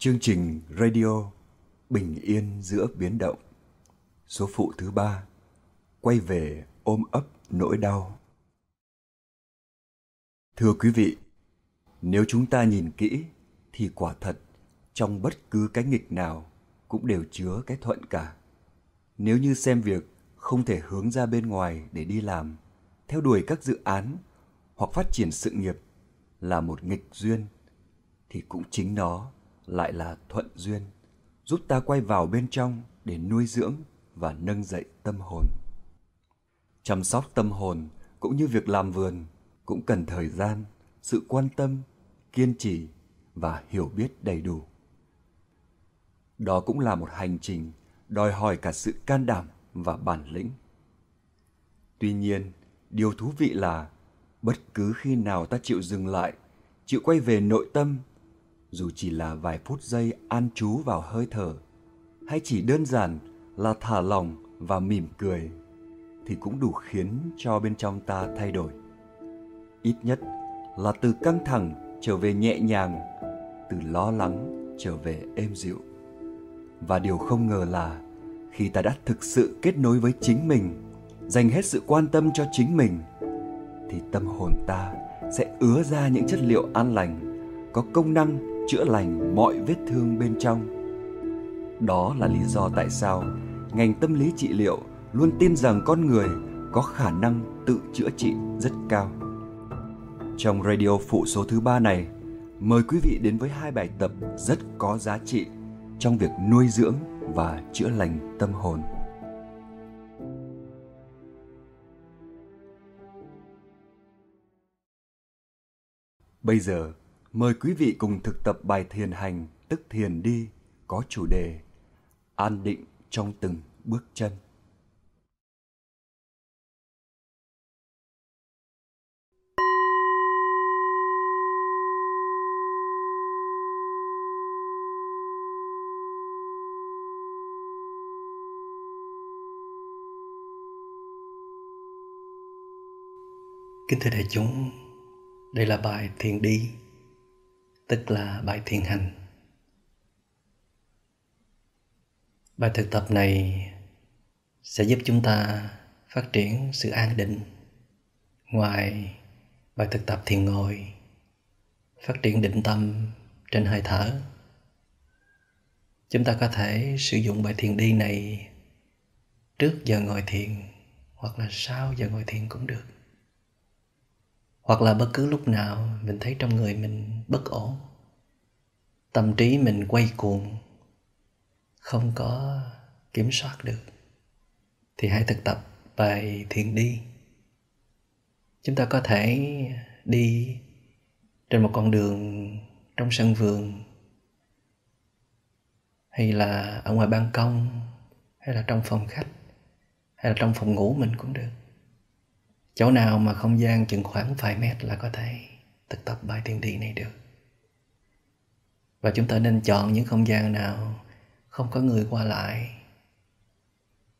Chương trình radio Bình yên giữa biến động Số phụ thứ ba Quay về ôm ấp nỗi đau Thưa quý vị, nếu chúng ta nhìn kỹ thì quả thật trong bất cứ cái nghịch nào cũng đều chứa cái thuận cả. Nếu như xem việc không thể hướng ra bên ngoài để đi làm, theo đuổi các dự án hoặc phát triển sự nghiệp là một nghịch duyên thì cũng chính nó lại là thuận duyên, giúp ta quay vào bên trong để nuôi dưỡng và nâng dậy tâm hồn. Chăm sóc tâm hồn cũng như việc làm vườn cũng cần thời gian, sự quan tâm, kiên trì và hiểu biết đầy đủ. Đó cũng là một hành trình đòi hỏi cả sự can đảm và bản lĩnh. Tuy nhiên, điều thú vị là bất cứ khi nào ta chịu dừng lại, chịu quay về nội tâm dù chỉ là vài phút giây an trú vào hơi thở, hay chỉ đơn giản là thả lỏng và mỉm cười, thì cũng đủ khiến cho bên trong ta thay đổi. Ít nhất là từ căng thẳng trở về nhẹ nhàng, từ lo lắng trở về êm dịu. Và điều không ngờ là khi ta đã thực sự kết nối với chính mình, dành hết sự quan tâm cho chính mình, thì tâm hồn ta sẽ ứa ra những chất liệu an lành, có công năng chữa lành mọi vết thương bên trong. Đó là lý do tại sao ngành tâm lý trị liệu luôn tin rằng con người có khả năng tự chữa trị rất cao. Trong radio phụ số thứ ba này mời quý vị đến với hai bài tập rất có giá trị trong việc nuôi dưỡng và chữa lành tâm hồn. Bây giờ, mời quý vị cùng thực tập bài thiền hành tức thiền đi có chủ đề An định trong từng bước chân. Kính thưa đại chúng, đây là bài thiền đi, tức là bài thiền hành. Bài thực tập này sẽ giúp chúng ta phát triển sự an định. Ngoài bài thực tập thiền ngồi, phát triển định tâm trên hơi thở. Chúng ta có thể sử dụng bài thiền đi này trước giờ ngồi thiền hoặc là sau giờ ngồi thiền cũng được hoặc là bất cứ lúc nào mình thấy trong người mình bất ổn, tâm trí mình quay cuồng, không có kiểm soát được, thì hãy thực tập bài thiền đi. Chúng ta có thể đi trên một con đường trong sân vườn, hay là ở ngoài ban công, hay là trong phòng khách, hay là trong phòng ngủ mình cũng được chỗ nào mà không gian chừng khoảng vài mét là có thể thực tập bài thiền định này được. Và chúng ta nên chọn những không gian nào không có người qua lại,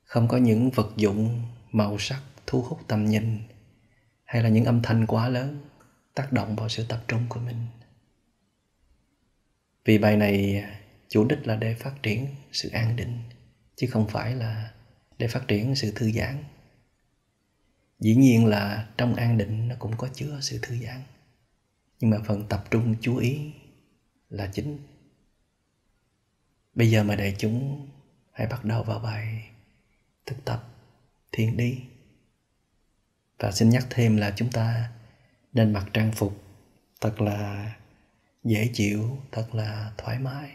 không có những vật dụng, màu sắc, thu hút tầm nhìn, hay là những âm thanh quá lớn tác động vào sự tập trung của mình. Vì bài này, chủ đích là để phát triển sự an định, chứ không phải là để phát triển sự thư giãn dĩ nhiên là trong an định nó cũng có chứa sự thư giãn. Nhưng mà phần tập trung chú ý là chính. Bây giờ mời đại chúng hãy bắt đầu vào bài thực tập thiền đi. Và xin nhắc thêm là chúng ta nên mặc trang phục thật là dễ chịu, thật là thoải mái.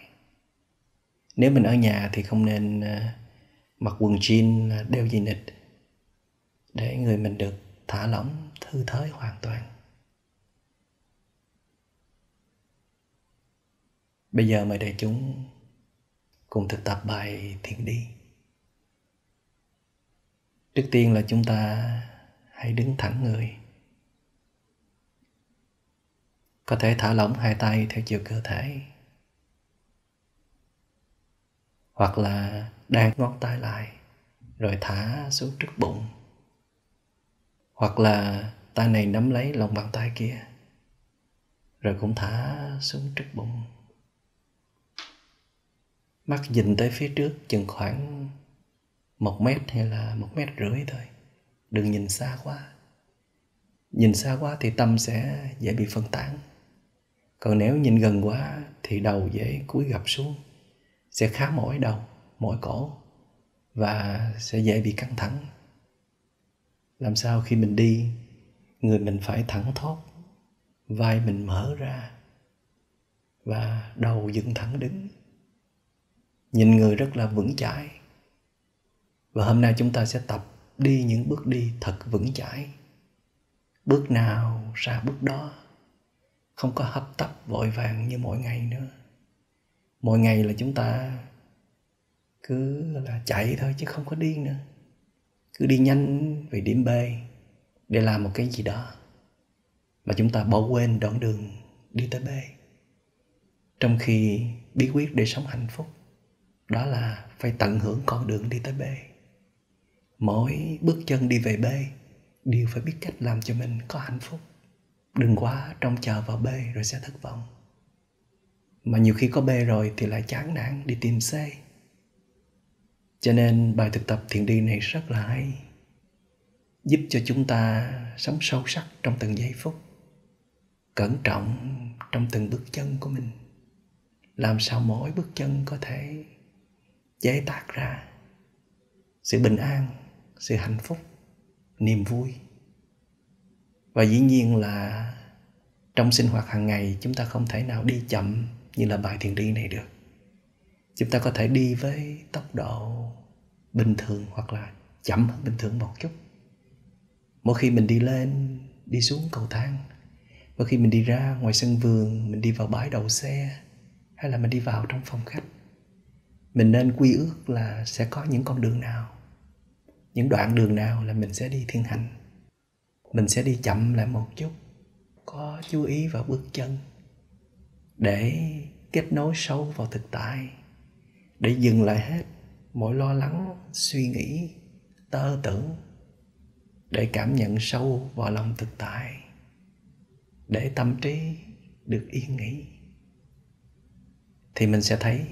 Nếu mình ở nhà thì không nên ờ, mặc quần jean đeo dây nịt để người mình được thả lỏng thư thới hoàn toàn. Bây giờ mời đại chúng cùng thực tập bài thiền đi. Trước tiên là chúng ta hãy đứng thẳng người. Có thể thả lỏng hai tay theo chiều cơ thể. Hoặc là đan ngón tay lại rồi thả xuống trước bụng hoặc là tay này nắm lấy lòng bàn tay kia, rồi cũng thả xuống trước bụng. Mắt nhìn tới phía trước chừng khoảng một mét hay là một mét rưỡi thôi. Đừng nhìn xa quá. Nhìn xa quá thì tâm sẽ dễ bị phân tán. Còn nếu nhìn gần quá thì đầu dễ cúi gập xuống, sẽ khá mỏi đầu, mỏi cổ và sẽ dễ bị căng thẳng làm sao khi mình đi, người mình phải thẳng thốt vai mình mở ra và đầu dựng thẳng đứng. Nhìn người rất là vững chãi. Và hôm nay chúng ta sẽ tập đi những bước đi thật vững chãi. Bước nào ra bước đó, không có hấp tấp vội vàng như mỗi ngày nữa. Mỗi ngày là chúng ta cứ là chạy thôi chứ không có đi nữa cứ đi nhanh về điểm B để làm một cái gì đó mà chúng ta bỏ quên đoạn đường đi tới B. Trong khi bí quyết để sống hạnh phúc, đó là phải tận hưởng con đường đi tới B. Mỗi bước chân đi về B đều phải biết cách làm cho mình có hạnh phúc. Đừng quá trông chờ vào B rồi sẽ thất vọng. Mà nhiều khi có B rồi thì lại chán nản đi tìm C cho nên bài thực tập thiền đi này rất là hay, giúp cho chúng ta sống sâu sắc trong từng giây phút, cẩn trọng trong từng bước chân của mình. Làm sao mỗi bước chân có thể chế tác ra sự bình an, sự hạnh phúc, niềm vui. Và dĩ nhiên là trong sinh hoạt hàng ngày, chúng ta không thể nào đi chậm như là bài thiền đi này được chúng ta có thể đi với tốc độ bình thường hoặc là chậm hơn bình thường một chút. Mỗi khi mình đi lên, đi xuống cầu thang, mỗi khi mình đi ra ngoài sân vườn, mình đi vào bãi đậu xe, hay là mình đi vào trong phòng khách, mình nên quy ước là sẽ có những con đường nào, những đoạn đường nào là mình sẽ đi thiên hành. Mình sẽ đi chậm lại một chút, có chú ý vào bước chân để kết nối sâu vào thực tại để dừng lại hết mọi lo lắng, suy nghĩ, tơ tưởng, để cảm nhận sâu vào lòng thực tại, để tâm trí được yên nghỉ, thì mình sẽ thấy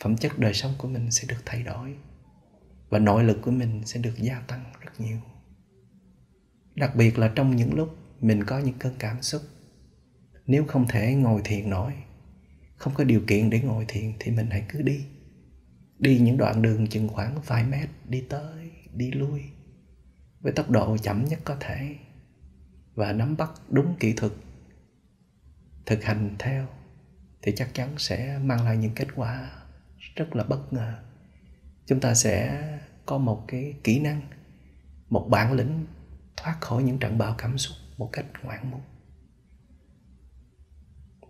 phẩm chất đời sống của mình sẽ được thay đổi và nội lực của mình sẽ được gia tăng rất nhiều. Đặc biệt là trong những lúc mình có những cơn cảm xúc, nếu không thể ngồi thiền nổi không có điều kiện để ngồi thiền thì mình hãy cứ đi. Đi những đoạn đường chừng khoảng vài mét, đi tới, đi lui, với tốc độ chậm nhất có thể, và nắm bắt đúng kỹ thuật. Thực hành theo thì chắc chắn sẽ mang lại những kết quả rất là bất ngờ. Chúng ta sẽ có một cái kỹ năng, một bản lĩnh thoát khỏi những trận bão cảm xúc một cách ngoạn mục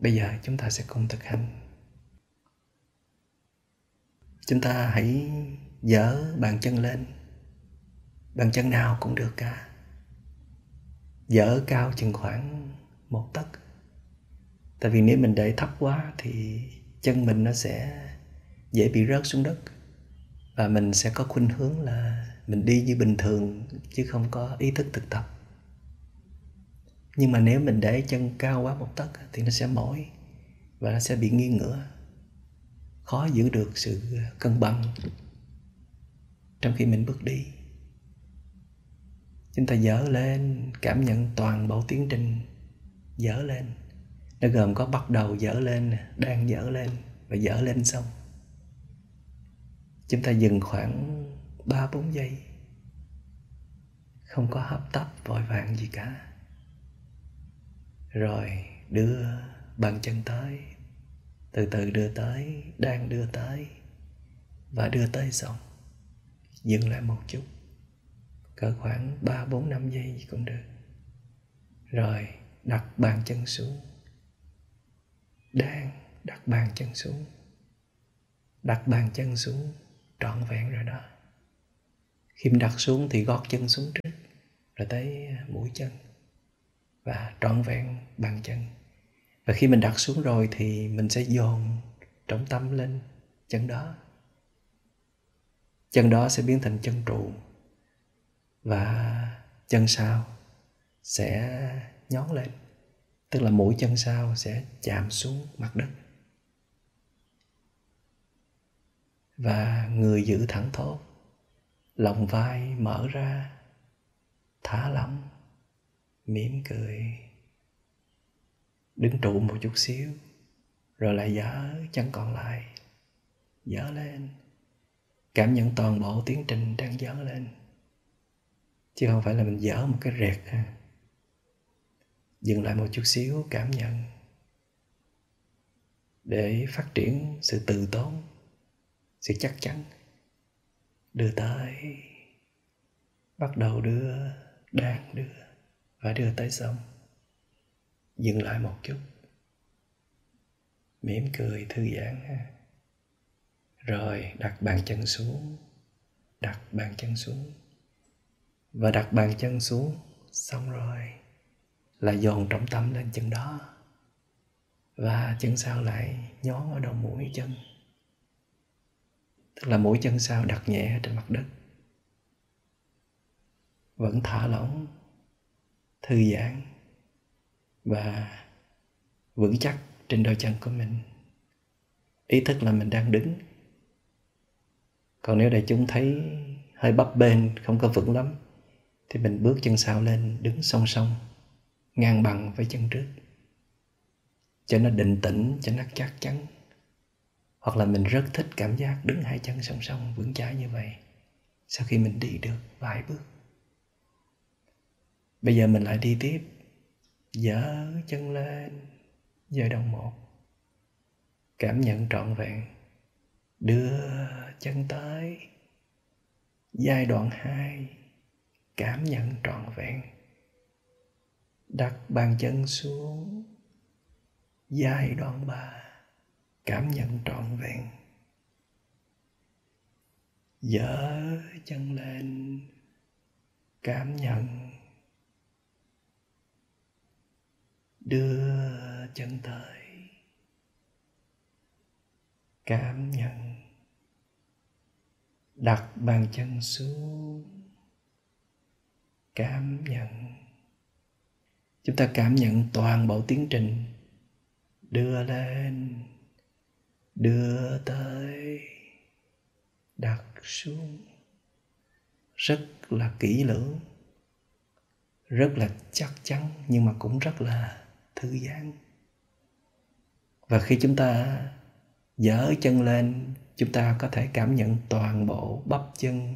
bây giờ chúng ta sẽ cùng thực hành. Chúng ta hãy dở bàn chân lên. Bàn chân nào cũng được cả. Dở cao chừng khoảng một tấc. Tại vì nếu mình để thấp quá thì chân mình nó sẽ dễ bị rớt xuống đất. Và mình sẽ có khuynh hướng là mình đi như bình thường, chứ không có ý thức thực tập nhưng mà nếu mình để chân cao quá một tấc thì nó sẽ mỏi và nó sẽ bị nghiêng ngửa. Khó giữ được sự cân bằng trong khi mình bước đi. Chúng ta dở lên, cảm nhận toàn bộ tiến trình dở lên. Nó gồm có bắt đầu dở lên, đang dở lên và dở lên xong. Chúng ta dừng khoảng ba bốn giây. Không có hấp tấp, vội vàng gì cả rồi đưa bàn chân tới, từ từ đưa tới, đang đưa tới và đưa tới xong. Dừng lại một chút, cỡ khoảng ba bốn năm giây cũng được. Rồi đặt bàn chân xuống, đang đặt bàn chân xuống, đặt bàn chân xuống trọn vẹn rồi đó. Khi đặt xuống thì gót chân xuống trước, rồi tới mũi chân và trọn vẹn bàn chân. Và khi mình đặt xuống rồi thì mình sẽ dồn trọng tâm lên chân đó. Chân đó sẽ biến thành chân trụ và chân sau sẽ nhón lên, tức là mũi chân sau sẽ chạm xuống mặt đất. Và người giữ thẳng thốt, lòng vai mở ra, thả lỏng mỉm cười. Đứng trụ một chút xíu, rồi lại dở chân còn lại, dở lên. Cảm nhận toàn bộ tiến trình đang dở lên. Chứ không phải là mình dở một cái rẹt ha. Dừng lại một chút xíu cảm nhận. Để phát triển sự từ tốn, sự chắc chắn, đưa tới, bắt đầu đưa, đang đưa và đưa tới sông dừng lại một chút. Mỉm cười thư giãn ha. Rồi đặt bàn chân xuống. Đặt bàn chân xuống. Và đặt bàn chân xuống. Xong rồi. Là dồn trọng tâm lên chân đó. Và chân sau lại nhón ở đầu mũi chân. Tức là mũi chân sau đặt nhẹ trên mặt đất. Vẫn thả lỏng thư giãn và vững chắc trên đôi chân của mình. Ý thức là mình đang đứng. Còn nếu đại chúng thấy hơi bấp bênh, không có vững lắm, thì mình bước chân sau lên, đứng song song, ngang bằng với chân trước, cho nó định tĩnh, cho nó chắc chắn. Hoặc là mình rất thích cảm giác đứng hai chân song song, vững chãi như vậy, sau khi mình đi được vài bước bây giờ mình lại đi tiếp. Dở chân lên giai đoạn một. Cảm nhận trọn vẹn. Đưa chân tới. Giai đoạn hai, cảm nhận trọn vẹn. Đặt bàn chân xuống. Giai đoạn ba, cảm nhận trọn vẹn. Dở chân lên, cảm nhận đưa chân tới cảm nhận đặt bàn chân xuống. Cảm nhận, chúng ta cảm nhận toàn bộ tiến trình đưa lên, đưa tới, đặt xuống. Rất là kỹ lưỡng, rất là chắc chắn nhưng mà cũng rất là thư giãn. Và khi chúng ta dở chân lên, chúng ta có thể cảm nhận toàn bộ bắp chân,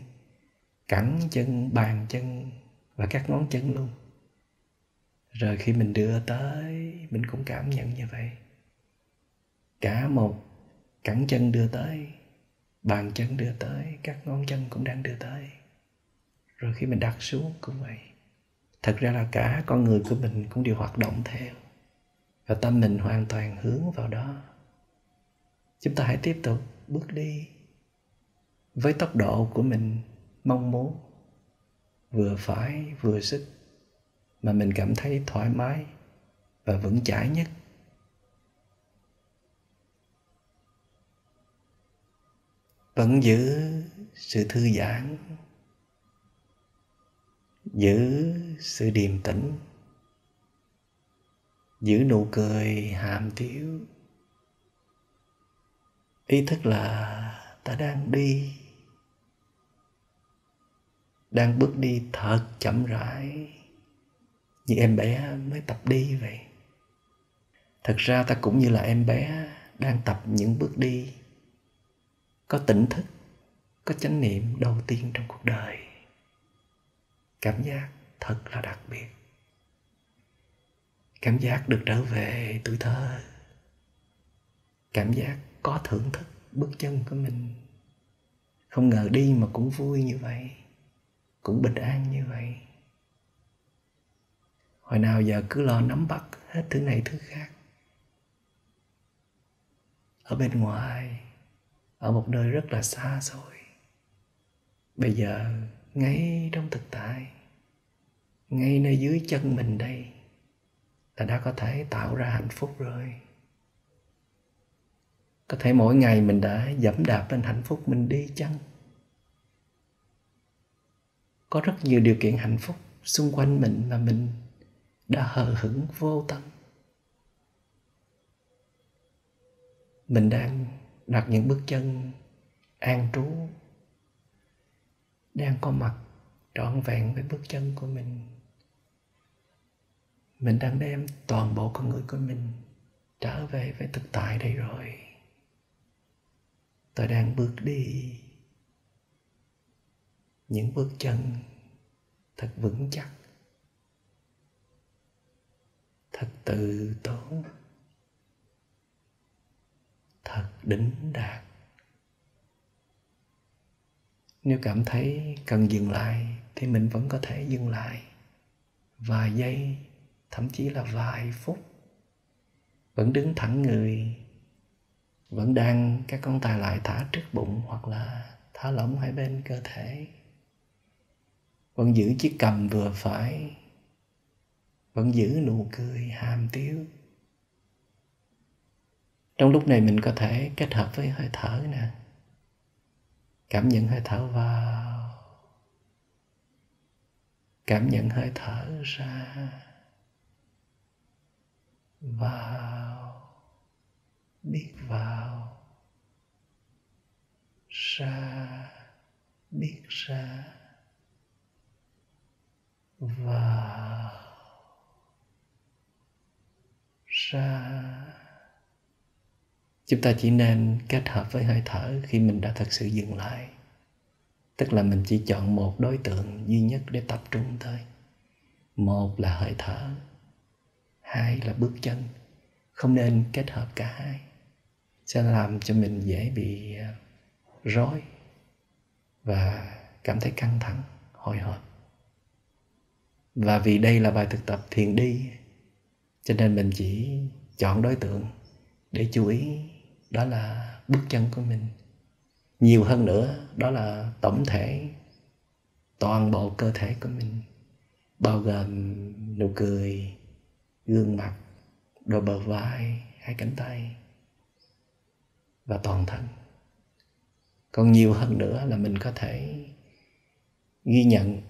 cẳng chân, bàn chân và các ngón chân luôn. Rồi khi mình đưa tới, mình cũng cảm nhận như vậy. Cả một cẳng chân đưa tới, bàn chân đưa tới, các ngón chân cũng đang đưa tới. Rồi khi mình đặt xuống cũng vậy. Thật ra là cả con người của mình cũng đều hoạt động theo và tâm mình hoàn toàn hướng vào đó. Chúng ta hãy tiếp tục bước đi với tốc độ của mình mong muốn. Vừa phải, vừa sức, mà mình cảm thấy thoải mái và vững chãi nhất. Vẫn giữ sự thư giãn, giữ sự điềm tĩnh giữ nụ cười hàm tiếu ý thức là ta đang đi, đang bước đi thật chậm rãi. Như em bé mới tập đi vậy. Thật ra ta cũng như là em bé đang tập những bước đi. Có tỉnh thức, có chánh niệm đầu tiên trong cuộc đời. Cảm giác thật là đặc biệt cảm giác được trở về tuổi thơ. Cảm giác có thưởng thức bước chân của mình. Không ngờ đi mà cũng vui như vậy, cũng bình an như vậy. Hồi nào giờ cứ lo nắm bắt hết thứ này thứ khác. Ở bên ngoài, ở một nơi rất là xa xôi. Bây giờ, ngay trong thực tại, ngay nơi dưới chân mình đây là đã có thể tạo ra hạnh phúc rồi. Có thể mỗi ngày mình đã dẫm đạp lên hạnh phúc mình đi chăng? Có rất nhiều điều kiện hạnh phúc xung quanh mình mà mình đã hờ hững vô tâm. Mình đang đặt những bước chân an trú, đang có mặt trọn vẹn với bước chân của mình mình đang đem toàn bộ con người của mình trở về với thực tại đây rồi. Tôi đang bước đi. Những bước chân thật vững chắc. Thật tự tốn. Thật đỉnh đạt. Nếu cảm thấy cần dừng lại thì mình vẫn có thể dừng lại vài giây thậm chí là vài phút. Vẫn đứng thẳng người. Vẫn đang các con tay lại thả trước bụng hoặc là thả lỏng hai bên cơ thể. Vẫn giữ chiếc cầm vừa phải. Vẫn giữ nụ cười hàm tiếu. Trong lúc này mình có thể kết hợp với hơi thở nè. Cảm nhận hơi thở vào. Cảm nhận hơi thở ra vào biết vào, ra biết ra, vào, ra. Chúng ta chỉ nên kết hợp với hơi thở khi mình đã thật sự dừng lại. Tức là mình chỉ chọn một đối tượng duy nhất để tập trung thôi. Một là hơi thở hai là bước chân. Không nên kết hợp cả hai, sẽ làm cho mình dễ bị à, rối và cảm thấy căng thẳng, hồi hộp. Và vì đây là bài thực tập thiền đi, cho nên mình chỉ chọn đối tượng để chú ý, đó là bước chân của mình. Nhiều hơn nữa, đó là tổng thể, toàn bộ cơ thể của mình, bao gồm nụ cười gương mặt, đôi bờ vai, hai cánh tay và toàn thân. Còn nhiều hơn nữa là mình có thể ghi nhận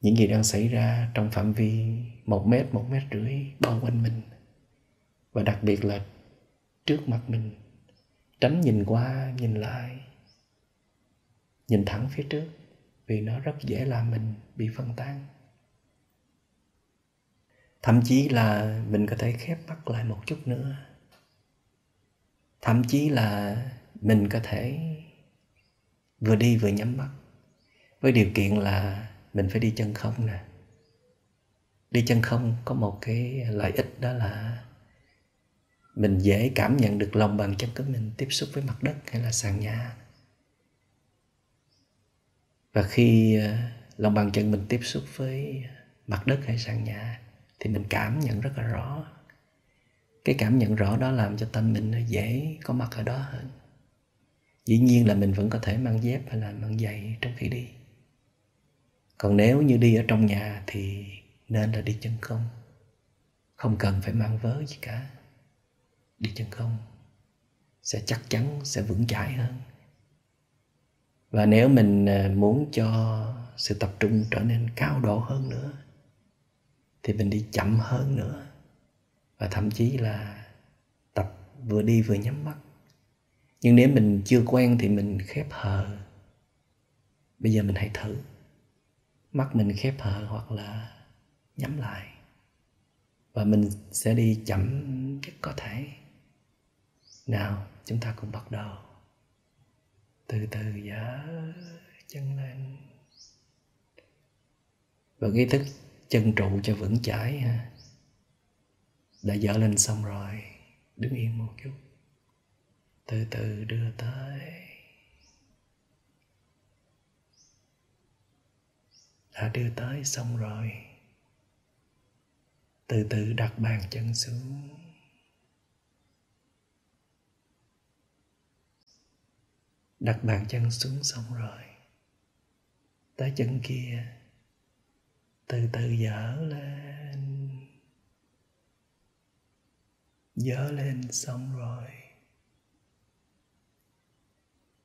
những gì đang xảy ra trong phạm vi một mét một mét rưỡi bao quanh mình. Và đặc biệt là trước mặt mình, tránh nhìn qua, nhìn lại, nhìn thẳng phía trước vì nó rất dễ làm mình bị phân tán thậm chí là mình có thể khép mắt lại một chút nữa. Thậm chí là mình có thể vừa đi vừa nhắm mắt. Với điều kiện là mình phải đi chân không nè. Đi chân không có một cái lợi ích đó là mình dễ cảm nhận được lòng bàn chân của mình tiếp xúc với mặt đất hay là sàn nhà. Và khi ờ, lòng bàn chân mình tiếp xúc với mặt đất hay sàn nhà thì mình cảm nhận rất là rõ. Cái cảm nhận rõ đó làm cho tâm mình nó dễ có mặt ở đó hơn. Dĩ nhiên là mình vẫn có thể mang dép hay là mang giày trong khi đi. Còn nếu như đi ở trong nhà thì nên là đi chân không. Không cần phải mang vớ gì cả. Đi chân không sẽ chắc chắn, sẽ vững chãi hơn. Và nếu mình à, muốn cho sự tập trung trở nên cao độ hơn nữa thì mình đi chậm hơn nữa. Và thậm chí là tập vừa đi vừa nhắm mắt. Nhưng nếu mình chưa quen thì mình khép hờ. Bây giờ mình hãy thử. Mắt mình khép hờ hoặc là nhắm lại. Và mình sẽ đi chậm nhất có thể. Nào, chúng ta cùng bắt đầu. Từ từ dở chân lên. Và ý thức chân trụ cho vững chãi ha. Đã dở lên xong rồi, đứng yên một chút. Từ từ đưa tới. Đã đưa tới xong rồi. Từ từ đặt bàn chân xuống. Đặt bàn chân xuống xong rồi. Tới chân kia từ từ dở lên. Dở lên xong rồi.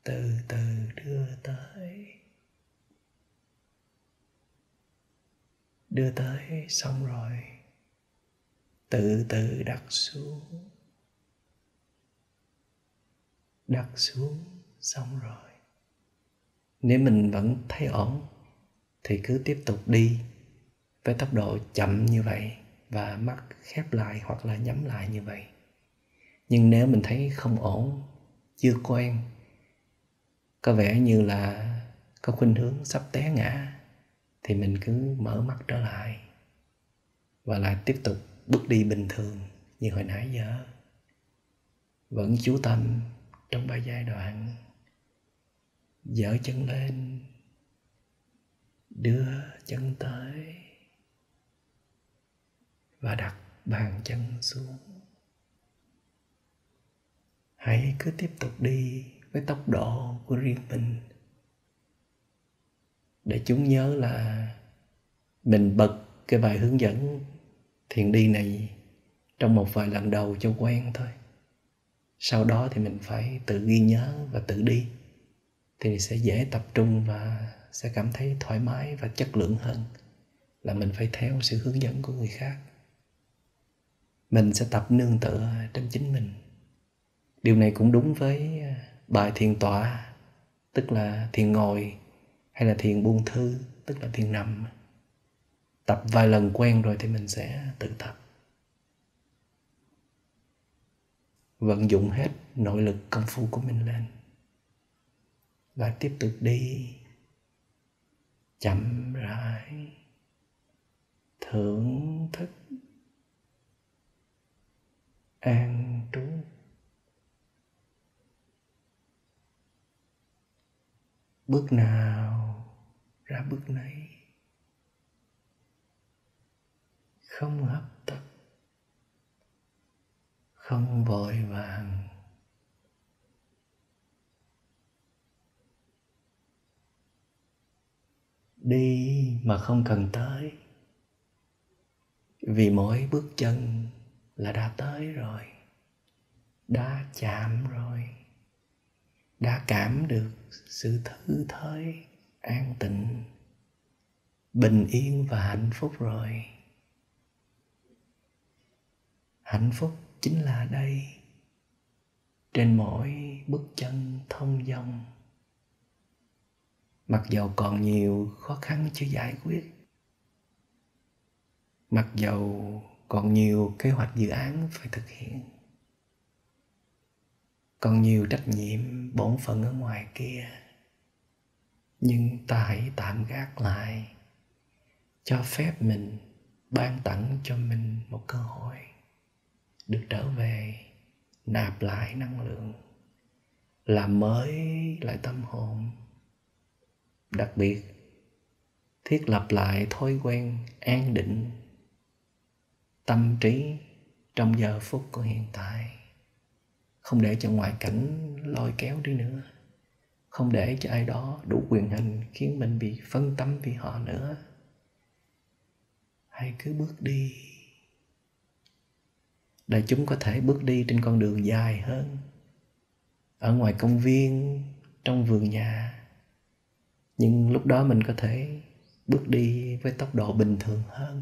Từ từ đưa tới. Đưa tới xong rồi. Từ từ đặt xuống. Đặt xuống xong rồi. Nếu mình vẫn thấy ổn, thì cứ tiếp tục đi với tốc độ chậm như vậy và mắt khép lại hoặc là nhắm lại như vậy. Nhưng nếu mình thấy không ổn, chưa quen, có vẻ như là có khuynh hướng sắp té ngã, thì mình cứ mở mắt trở lại và lại tiếp tục bước đi bình thường như hồi nãy giờ. Vẫn chú tâm trong ba giai đoạn. Dở chân lên, đưa chân tới và đặt bàn chân xuống. Hãy cứ tiếp tục đi với tốc độ của riêng mình, để chúng nhớ là mình bật cái bài hướng dẫn thiền đi này trong một vài lần đầu cho quen thôi. Sau đó thì mình phải tự ghi nhớ và tự đi, thì sẽ dễ tập trung và sẽ cảm thấy thoải mái và chất lượng hơn là mình phải theo sự hướng dẫn của người khác mình sẽ tập nương tựa trên chính mình. Điều này cũng đúng với à, bài thiền tọa, tức là thiền ngồi hay là thiền buông thư, tức là thiền nằm. Tập vài lần quen rồi thì mình sẽ tự tập. Vận dụng hết nội lực công phu của mình lên. Và tiếp tục đi. Chậm rãi thưởng thức an trú. Bước nào ra bước nấy. Không hấp tấp. Không vội vàng. Đi mà không cần tới. Vì mỗi bước chân là đã tới rồi, đã chạm rồi, đã cảm được sự thư thới, an tịnh, bình yên và hạnh phúc rồi. Hạnh phúc chính là đây, trên mỗi bước chân thông dong mặc dầu còn nhiều khó khăn chưa giải quyết, mặc dầu còn nhiều kế hoạch dự án phải thực hiện. Còn nhiều trách nhiệm, bổn phận ở ngoài kia. Nhưng ta hãy tạm gác lại, cho phép mình ban tặng cho mình một cơ hội được trở về, nạp lại năng lượng, làm mới lại tâm hồn. Đặc biệt, thiết lập lại thói quen an định tâm trí trong giờ phút của hiện tại. Không để cho ngoại cảnh lôi kéo đi nữa. Không để cho ai đó đủ quyền hành khiến mình bị phân tâm vì họ nữa. Hãy cứ bước đi. Để chúng có thể bước đi trên con đường dài hơn. Ở ngoài công viên, trong vườn nhà. Nhưng lúc đó mình có thể bước đi với tốc độ bình thường hơn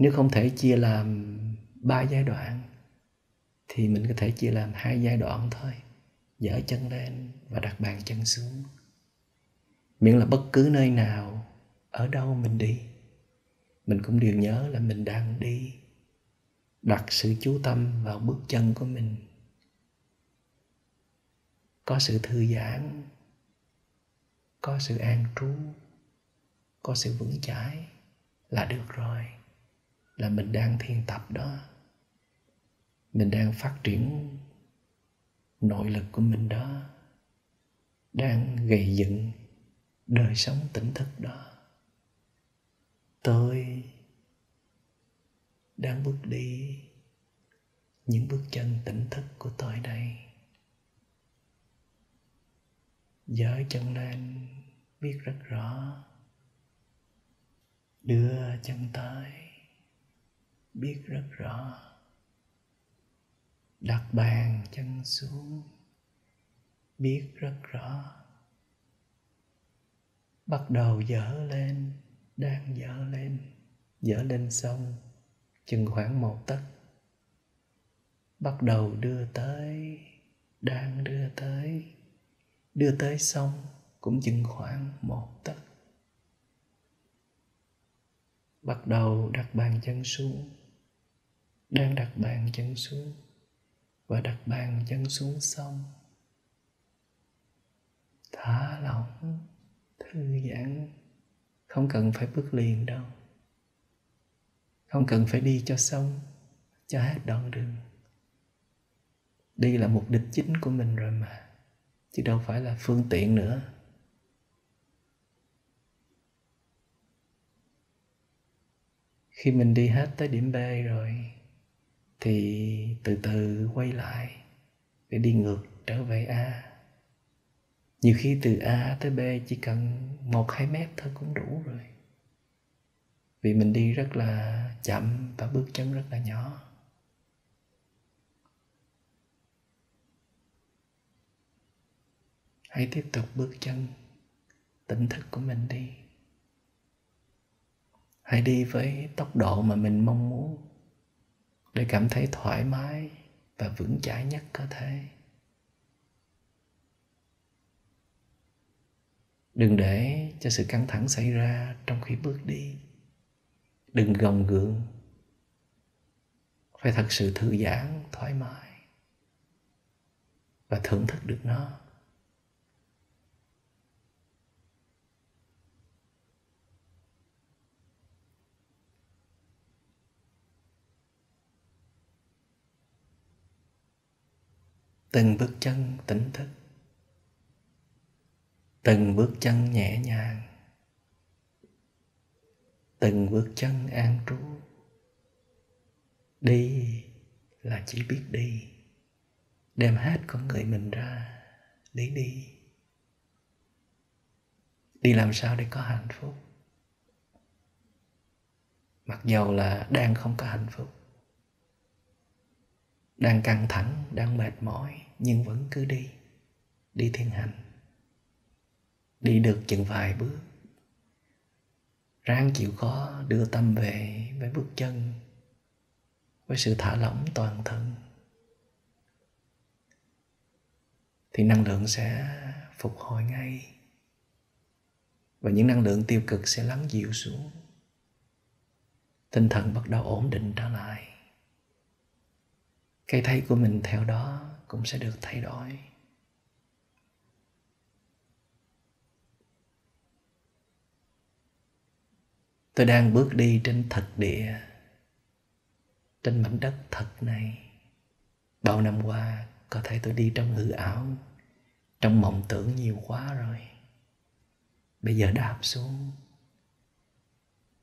nếu không thể chia làm ba giai đoạn, thì mình có thể chia làm hai giai đoạn thôi. Dở chân lên và đặt bàn chân xuống. Miễn là bất cứ nơi nào, ở đâu mình đi, mình cũng đều nhớ là mình đang đi. Đặt sự chú tâm vào bước chân của mình. Có sự thư giãn, có sự an trú, có sự vững chãi là được rồi là mình đang thiền tập đó. Mình đang phát triển nội lực của mình đó. Đang gây dựng đời sống tỉnh thức đó. Tôi đang bước đi những bước chân tỉnh thức của tôi đây. Giơ chân lên biết rất rõ. Đưa chân tới biết rất rõ. Đặt bàn chân xuống, biết rất rõ. Bắt đầu dở lên, đang dở lên dở lên xong, chừng khoảng một tấc. Bắt đầu đưa tới, đang đưa tới đưa tới xong, cũng chừng khoảng một tấc. Bắt đầu đặt bàn chân xuống đang đặt bàn chân xuống và đặt bàn chân xuống xong thả lỏng, thư giãn, không cần phải bước liền đâu. Không cần phải đi cho xong cho hết đoạn đường. Đi là mục đích chính của mình rồi mà, chứ đâu phải là phương tiện nữa. Khi mình đi hết tới điểm b rồi thì từ từ quay lại để đi ngược trở về a. Nhiều khi từ a tới b chỉ cần một, hai mét thôi cũng đủ rồi. Vì mình đi rất là chậm và bước chân rất là nhỏ. Hãy tiếp tục bước chân, tỉnh thức của mình đi. Hãy đi với tốc độ mà mình mong muốn để cảm thấy thoải mái và vững chãi nhất có thể. Đừng để cho sự căng thẳng xảy ra trong khi bước đi. Đừng gồng gượng. Phải thật sự thư giãn, thoải mái và thưởng thức được nó. Từng bước chân tỉnh thức. Từng bước chân nhẹ nhàng. Từng bước chân an trú. Đi là chỉ biết đi. Đem hết con người mình ra để đi. Đi làm sao để có hạnh phúc? Mặc dầu là đang không có hạnh phúc đang căng thẳng, đang mệt mỏi, nhưng vẫn cứ đi. Đi thiền hành. Đi được chừng vài bước. Ráng chịu khó đưa tâm về với bước chân, với sự thả lỏng toàn thân. Thì năng lượng sẽ phục hồi ngay. Và những năng lượng tiêu cực sẽ lắng dịu xuống. Tinh thần bắt đầu ổn định trở lại cái thấy của mình theo đó cũng sẽ được thay đổi. Tôi đang bước đi trên thực địa, trên mảnh đất thật này. Bao năm qua, có thể tôi đi trong hư ảo, trong mộng tưởng nhiều quá rồi. Bây giờ đạp xuống,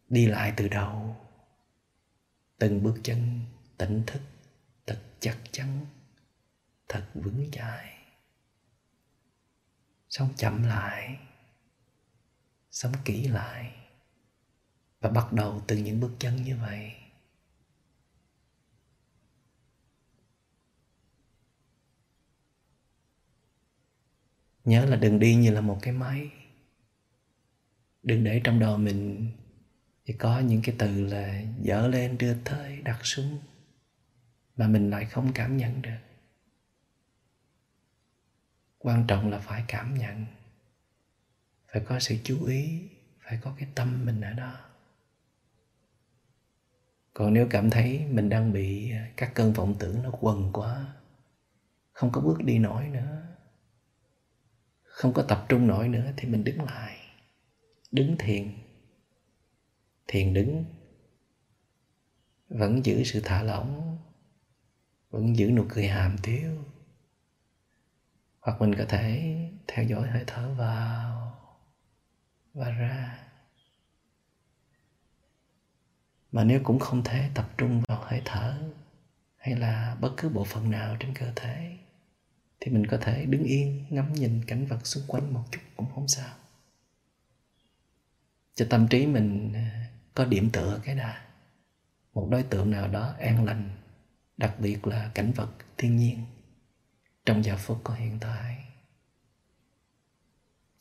đi lại từ đầu, từng bước chân tỉnh thức chắc chắn thật vững chãi. Sống chậm lại, sống kỹ lại và bắt đầu từ những bước chân như vậy. Nhớ là đừng đi như là một cái máy. Đừng để trong đầu mình chỉ có những cái từ là dở lên, đưa tới, đặt xuống mà mình lại không cảm nhận được. Quan trọng là phải cảm nhận, phải có sự chú ý, phải có cái tâm mình ở đó. Còn nếu cảm thấy mình đang bị à, các cơn vọng tưởng nó quần quá, không có bước đi nổi nữa, không có tập trung nổi nữa thì mình đứng lại, đứng thiền. Thiền đứng, vẫn giữ sự thả lỏng vẫn giữ nụ cười hàm tiếu. Hoặc mình có thể theo dõi hơi thở vào và ra. Mà nếu cũng không thể tập trung vào hơi thở hay là bất cứ bộ phận nào trên cơ thể, thì mình có thể đứng yên, ngắm nhìn cảnh vật xung quanh một chút cũng không sao. Cho tâm trí mình à, có điểm tựa cái đã. Một đối tượng nào đó an lành đặc biệt là cảnh vật thiên nhiên trong giờ phút của hiện tại.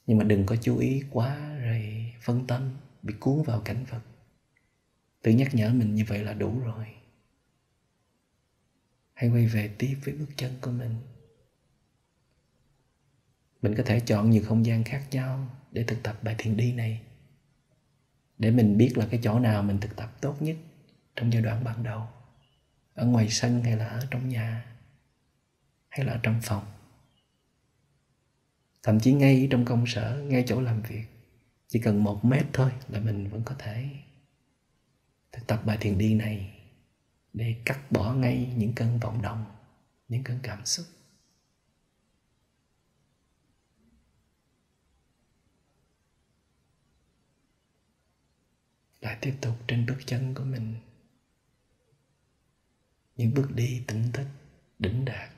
Nhưng mà đừng có chú ý quá rồi phân tâm bị cuốn vào cảnh vật. Tự nhắc nhở mình như vậy là đủ rồi. Hãy quay về tiếp với bước chân của mình. Mình có thể chọn nhiều không gian khác nhau để thực tập bài thiền đi này. Để mình biết là cái chỗ nào mình thực tập tốt nhất trong giai đoạn ban đầu ở ngoài sân hay là ở trong nhà hay là ở trong phòng. Thậm chí ngay trong công sở, ngay chỗ làm việc, chỉ cần một mét thôi là mình vẫn có thể thực tập bài thiền đi này để cắt bỏ ngay những cơn vọng động, những cơn cảm xúc. Lại tiếp tục trên bước chân của mình những bước đi tỉnh thức, đỉnh đạt.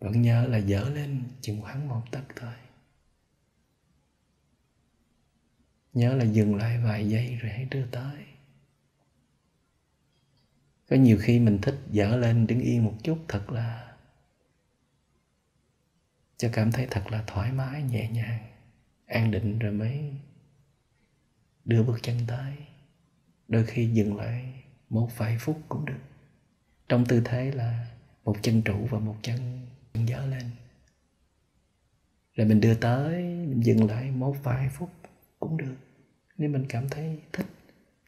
Vẫn nhớ là dở lên chừng khoảng một tấc thôi. Nhớ là dừng lại vài giây rồi hãy đưa tới có nhiều khi mình thích dở lên, đứng yên một chút, thật là cho cảm thấy thật là thoải mái, nhẹ nhàng, an định rồi mới đưa bước chân tới. Đôi khi dừng lại một vài phút cũng được. Trong tư thế là một chân trụ và một chân dở lên. Rồi mình đưa tới, mình dừng lại một vài phút cũng được. Nếu mình cảm thấy thích,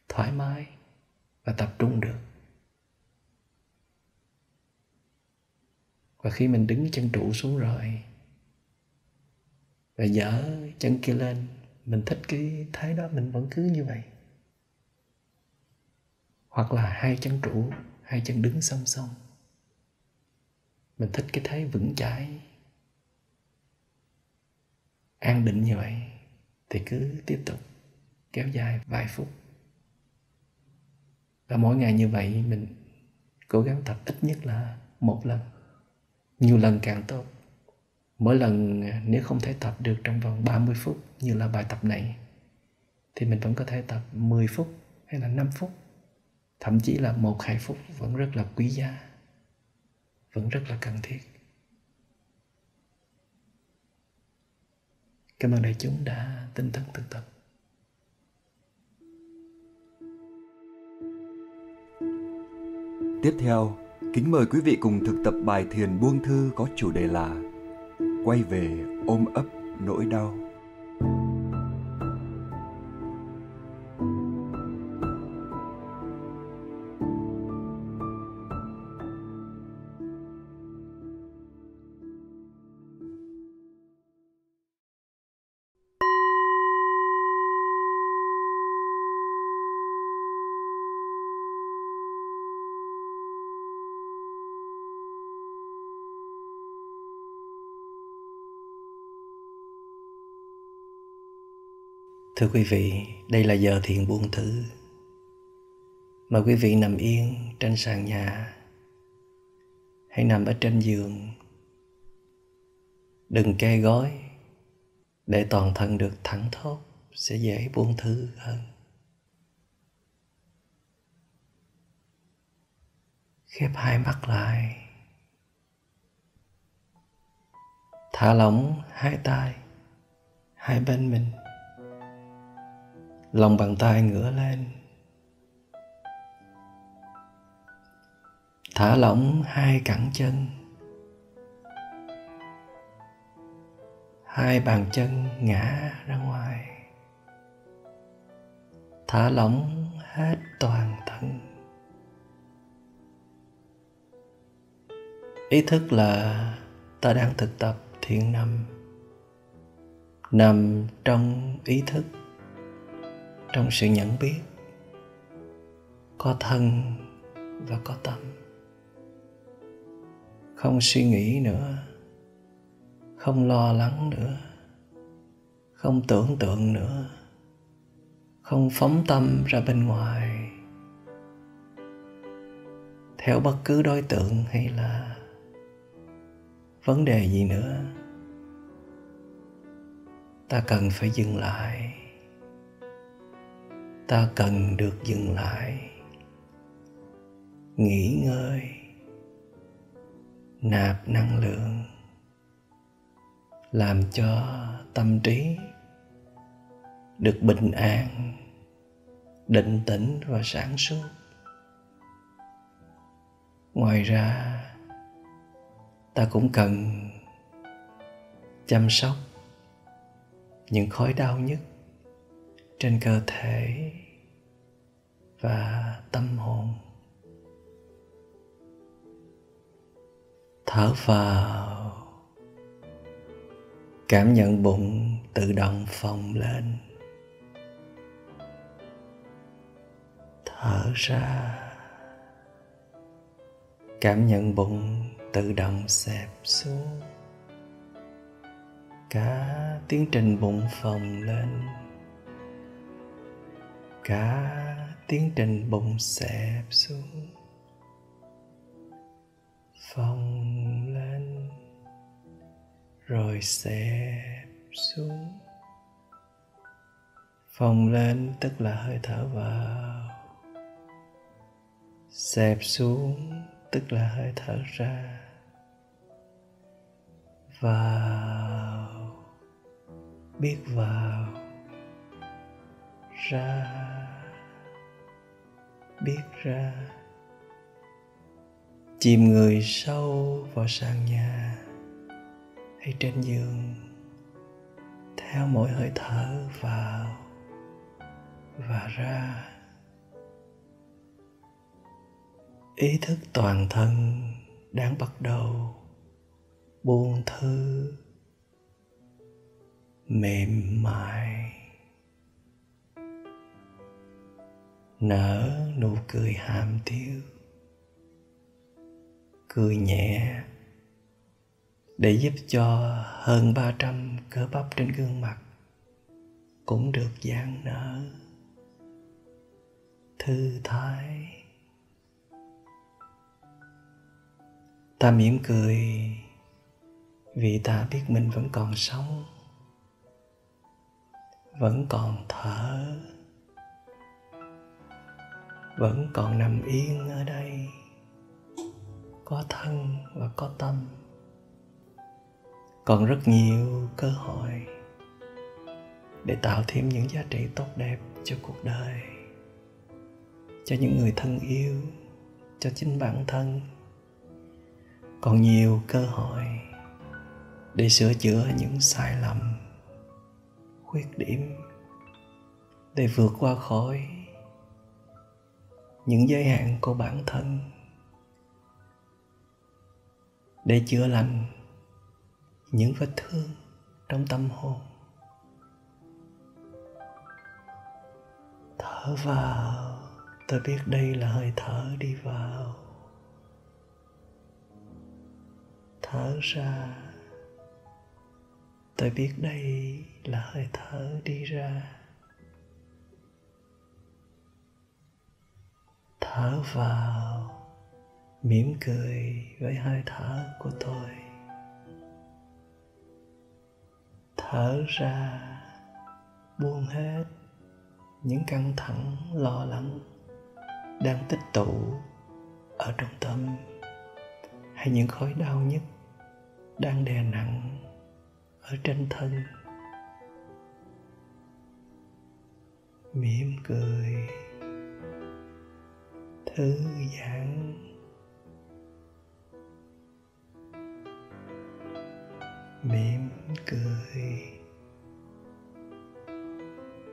thoải mái và tập trung được. Và khi mình đứng chân trụ xuống rồi, và dở chân kia lên, mình thích cái thái đó, mình vẫn cứ như vậy. Hoặc là hai chân trụ, hai chân đứng song song. Mình thích cái thế vững chãi, an định như vậy, thì cứ tiếp tục kéo dài vài phút. Và mỗi ngày như vậy, mình cố gắng tập ít nhất là một lần nhiều lần càng tốt. Mỗi lần à, nếu không thể tập được trong vòng 30 phút như là bài tập này thì mình vẫn có thể tập 10 phút hay là 5 phút thậm chí là một hai phút vẫn rất là quý giá vẫn rất là cần thiết. Cảm ơn đại chúng đã tinh tấn thực tập. Tiếp theo, kính mời quý vị cùng thực tập bài thiền buông thư có chủ đề là Quay về ôm ấp nỗi đau. Thưa quý vị, đây là giờ thiền buông thư. Mời quý vị nằm yên trên sàn nhà hãy nằm ở trên giường. Đừng kê gối để toàn thân được thẳng thốt sẽ dễ buông thư hơn. Khép hai mắt lại. Thả lỏng hai tay hai bên mình lòng bàn tay ngửa lên. Thả lỏng hai cẳng chân. Hai bàn chân ngã ra ngoài. Thả lỏng hết toàn thân. Ý thức là ta đang thực tập thiện nằm. Nằm trong ý thức trong sự nhận biết có thân và có tâm. Không suy nghĩ nữa, không lo lắng nữa, không tưởng tượng nữa, không phóng tâm ra bên ngoài. Theo bất cứ đối tượng hay là vấn đề gì nữa, ta cần phải dừng lại ta cần được dừng lại. Nghỉ ngơi. Nạp năng lượng. Làm cho tâm trí được bình an, định tĩnh và sáng suốt. Ngoài ra, ta cũng cần chăm sóc những khối đau nhất trên cơ thể và tâm hồn. Thở vào, cảm nhận bụng tự động phồng lên. Thở ra, cảm nhận bụng tự động xẹp xuống. Cả tiến trình bụng phồng lên, cả tiến trình bụng xẹp xuống. Phồng lên. Rồi xẹp xuống. Phồng lên, tức là hơi thở vào. Xẹp xuống, tức là hơi thở ra. Vào. Biết vào. Ra biết ra. Chìm người sâu vào sàn nhà hay trên giường, theo mỗi hơi thở vào và ra. Ý thức toàn thân đang bắt đầu buông thư, mềm mại. Nở nụ cười hàm tiêu cười nhẹ để giúp cho hơn 300 cơ bắp trên gương mặt cũng được giãn nở. Thư thái. Ta mỉm cười vì ta biết mình vẫn còn sống, vẫn còn thở vẫn còn nằm yên ở đây. Có thân và có tâm. Còn rất nhiều cơ hội để tạo thêm những giá trị tốt đẹp cho cuộc đời, cho những người thân yêu, cho chính bản thân. Còn nhiều cơ hội để sửa chữa những sai lầm, khuyết điểm, để vượt qua khỏi những giới hạn của bản thân. Để chữa lành những vết thương trong tâm hồn, thở vào, tôi biết đây là hơi thở đi vào. Thở ra, tôi biết đây là hơi thở đi ra. Thở vào, mỉm cười với hơi thở của tôi. Thở ra, buông hết những căng thẳng, lo lắng đang tích tụ ở trong tâm, hay những khối đau nhức đang đè nặng ở trên thân. Mỉm cười thư giãn mỉm cười.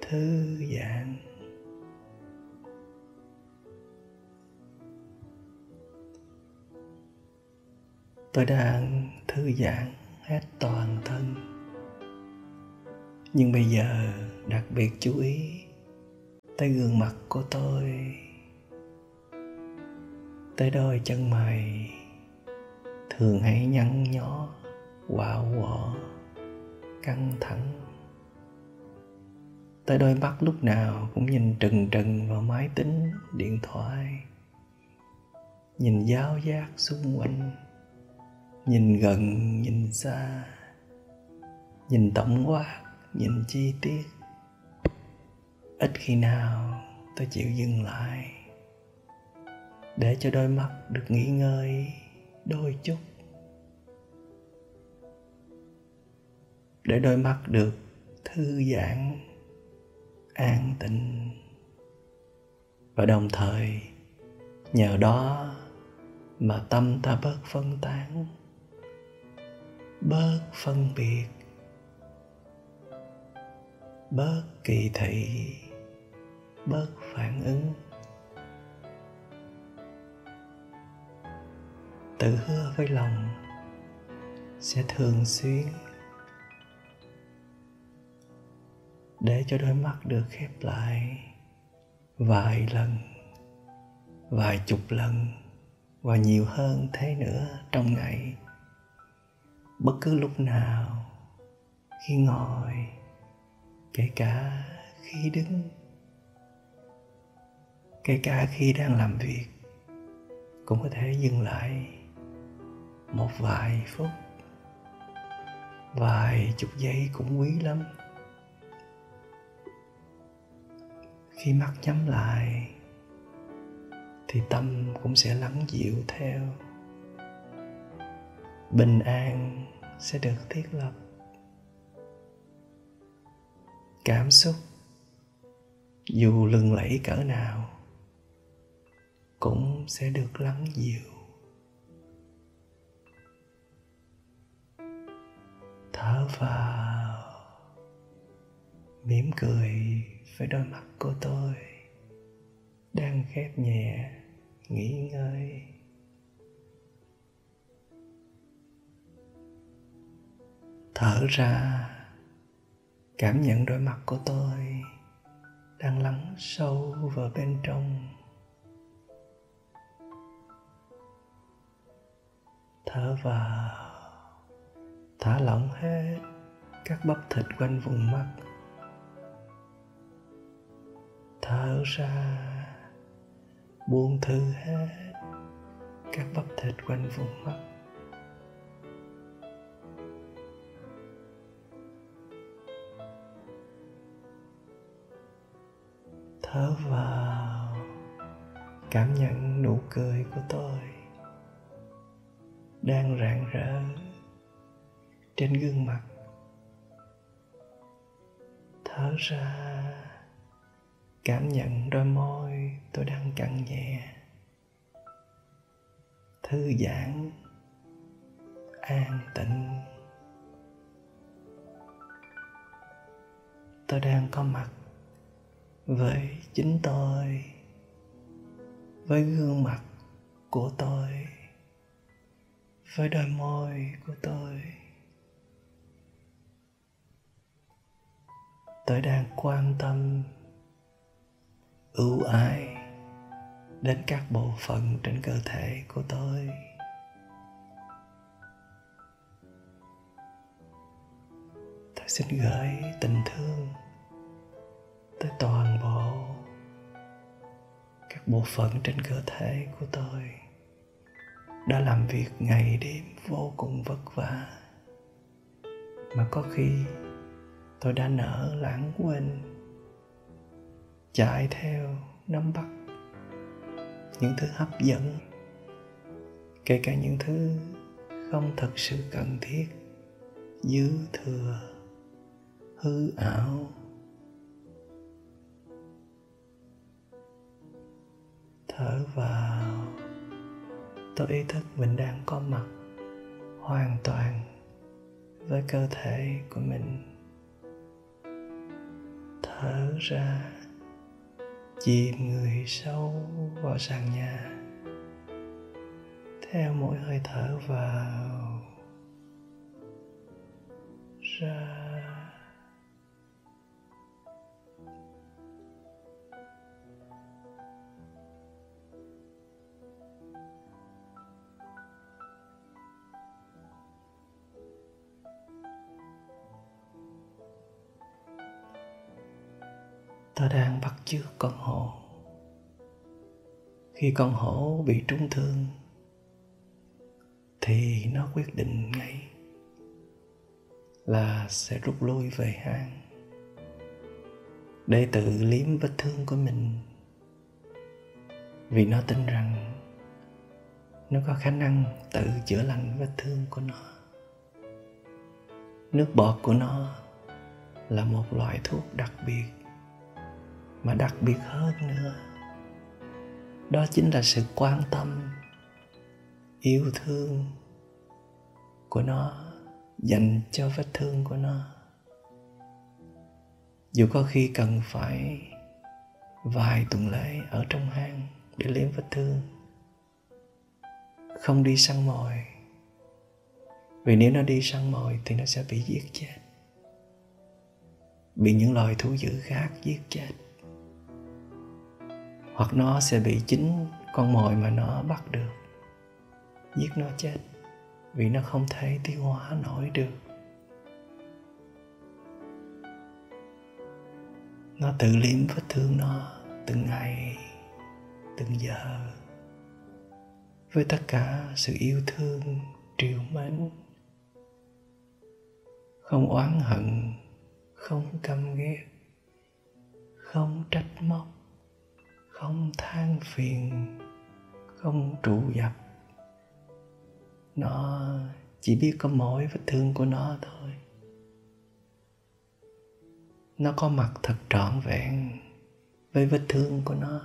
Thư giãn tôi đang thư giãn hết toàn thân. Nhưng bây giờ đặc biệt chú ý tới gương mặt của tôi tới đôi chân mày. Thường hay nhăn nhó quạo quọ, căng thẳng. Tới đôi mắt lúc nào cũng nhìn trừng trừng vào máy tính, điện thoại. Nhìn giáo giác xung quanh, nhìn gần, nhìn xa. Nhìn tổng quát, nhìn chi tiết. Ít khi nào tôi chịu dừng lại để cho đôi mắt được nghỉ ngơi đôi chút. Để đôi mắt được thư giãn, an tịnh và đồng thời, nhờ đó mà tâm ta bớt phân tán, bớt phân biệt, bớt kỳ thị, bớt phản ứng. Tự hứa với lòng sẽ thường xuyên để cho đôi mắt được khép lại vài lần, vài chục lần và nhiều hơn thế nữa trong ngày. Bất cứ lúc nào khi ngồi, kể cả khi đứng, kể cả khi đang làm việc, cũng có thể dừng lại một vài phút, vài chục giây cũng quý lắm. Khi mắt nhắm lại, thì tâm cũng sẽ lắng dịu theo. Bình an sẽ được thiết lập. Cảm xúc, dù lừng lẫy cỡ nào, cũng sẽ được lắng dịu. Thở vào. Mỉm cười với đôi mắt của tôi, đang khép nhẹ, nghỉ ngơi. Thở ra, cảm nhận đôi mắt của tôi đang lắng sâu vào bên trong. Thở vào thả lỏng hết các bắp thịt quanh vùng mắt. Thở ra, buông thư hết các bắp thịt quanh vùng mắt. Thở vào, cảm nhận nụ cười của tôi đang rạng rỡ trên gương mặt. Thở ra, cảm nhận đôi môi tôi đang căng nhẹ. Thư giãn, an tịnh tôi đang có mặt với chính tôi, với gương mặt của tôi, với đôi môi của tôi. Tôi đang quan tâm, ưu ái đến các bộ phận trên cơ thể của tôi. Tôi xin gửi tình thương tới toàn bộ các bộ phận trên cơ thể của tôi. Đã làm việc ngày đêm vô cùng vất vả, mà có khi tôi đã nỡ lãng quên, chạy theo nắm bắt những thứ hấp dẫn, kể cả những thứ không thật sự cần thiết, dư thừa, hư ảo. Thở vào, tôi ý thức mình đang có mặt hoàn toàn với cơ thể của mình thở ra. Chìm người sâu vào sàn nhà. Theo mỗi hơi thở vào. Ra. Ta đang bắt chước con hổ khi con hổ bị trúng thương, thì nó quyết định ngay là sẽ rút lui về hang để tự liếm vết thương của mình. Vì nó tin rằng nó có khả năng tự chữa lành vết thương của nó. Nước bọt của nó là một loại thuốc đặc biệt mà đặc biệt hơn nữa, đó chính là sự quan tâm, yêu thương của nó, dành cho vết thương của nó. Dù có khi cần phải vài tuần lễ ở trong hang để liếm vết thương, không đi săn mồi. Vì nếu nó đi săn mồi thì nó sẽ bị giết chết. Bị những loài thú dữ khác giết chết hoặc nó sẽ bị chính con mồi mà nó bắt được. Giết nó chết, vì nó không thể tiêu hóa nổi được. Nó tự liếm vết thương nó từng ngày, từng giờ. Với tất cả sự yêu thương, triều mến, không oán hận, không căm ghét, không trách móc không than phiền, không trụ dập. Nó chỉ biết có mỗi vết thương của nó thôi. Nó có mặt thật trọn vẹn với vết thương của nó.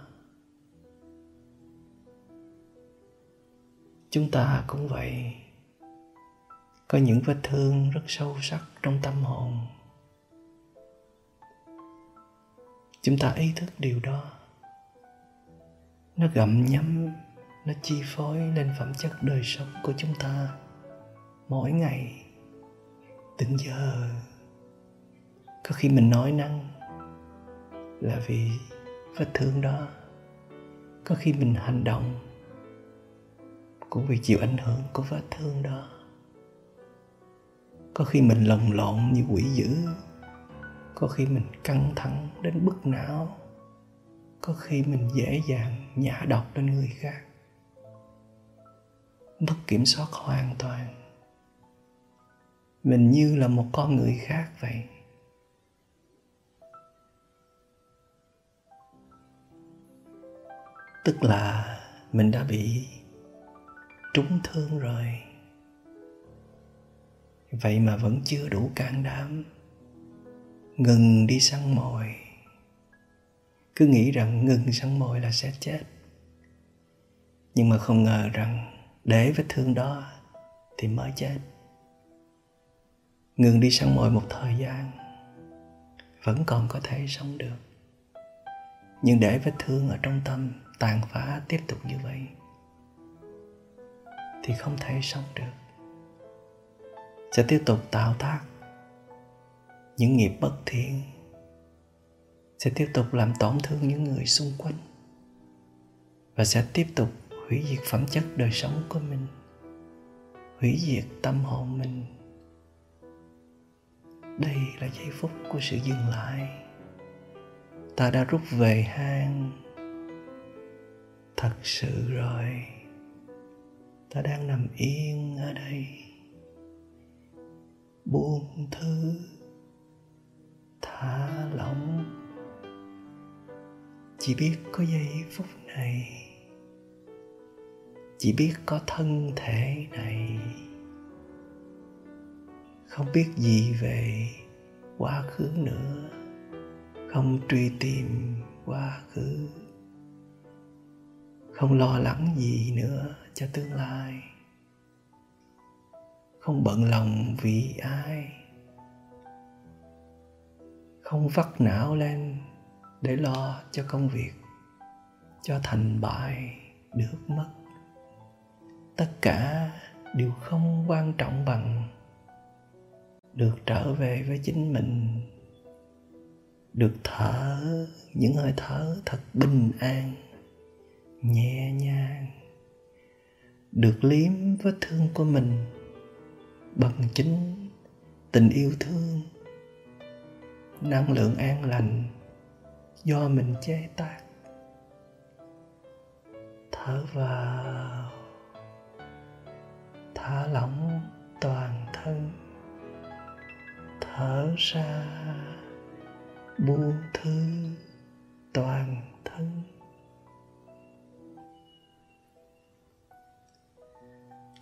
Chúng ta cũng vậy. Có những vết thương rất sâu sắc trong tâm hồn. Chúng ta ý thức điều đó nó gặm nhấm, nó chi phối lên phẩm chất đời sống của chúng ta. Mỗi ngày từng giờ có khi mình nói năng là vì vết thương đó. Có khi mình hành động cũng vì chịu ảnh hưởng của vết thương đó. Có khi mình lồng lộn như quỷ dữ. Có khi mình căng thẳng đến bức não có khi mình dễ dàng nhả độc lên người khác. Mất kiểm soát hoàn toàn. Mình như là một con người khác vậy. Tức là mình đã bị trúng thương rồi. Vậy mà vẫn chưa đủ can đảm. Ngừng đi săn mồi cứ nghĩ rằng ngừng săn mồi là sẽ chết. Nhưng mà không ngờ rằng để vết thương đó thì mới chết. Ngừng đi săn mồi một thời gian, vẫn còn có thể sống được. Nhưng để vết thương ở trong tâm tàn phá tiếp tục như vậy, thì không thể sống được. Sẽ tiếp tục tạo tác những nghiệp bất thiện sẽ tiếp tục làm tổn thương những người xung quanh và sẽ tiếp tục hủy diệt phẩm chất đời sống của mình, hủy diệt tâm hồn mình. Đây là giây phút của sự dừng lại. Ta đã rút về hang. Thật sự rồi. Ta đang nằm yên ở đây. Buông thư thả lỏng chỉ biết có giây phút này. Chỉ biết có thân thể này. Không biết gì về quá khứ nữa. Không truy tìm quá khứ. Không lo lắng gì nữa cho tương lai. Không bận lòng vì ai. Không vắt não lên để lo cho công việc, cho thành bại được mất. Tất cả đều không quan trọng bằng được trở về với chính mình, được thở những hơi thở thật bình an, nhẹ nhàng, được liếm vết thương của mình bằng chính tình yêu thương, năng lượng an lành do mình chế tác. Thở vào. Thả lỏng toàn thân. Thở ra. Buông thư toàn thân.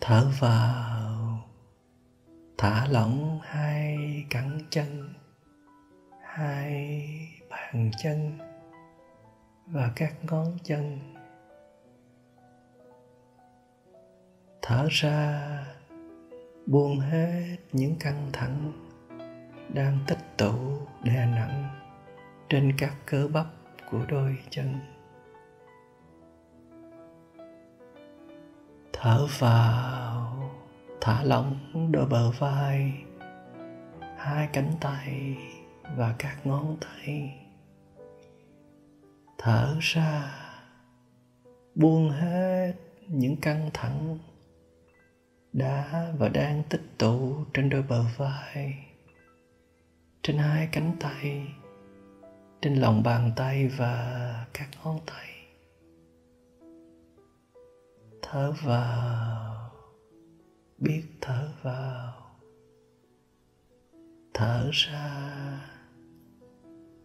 Thở vào. Thả lỏng hai cẳng chân. Hai bàn chân và các ngón chân. Thở ra, buông hết những căng thẳng đang tích tụ đè nặng trên các cơ bắp của đôi chân. Thở vào, thả lỏng đôi bờ vai, hai cánh tay và các ngón tay thở ra, buông hết những căng thẳng đã và đang tích tụ trên đôi bờ vai, trên hai cánh tay, trên lòng bàn tay và các ngón tay. Thở vào, biết thở vào. Thở ra,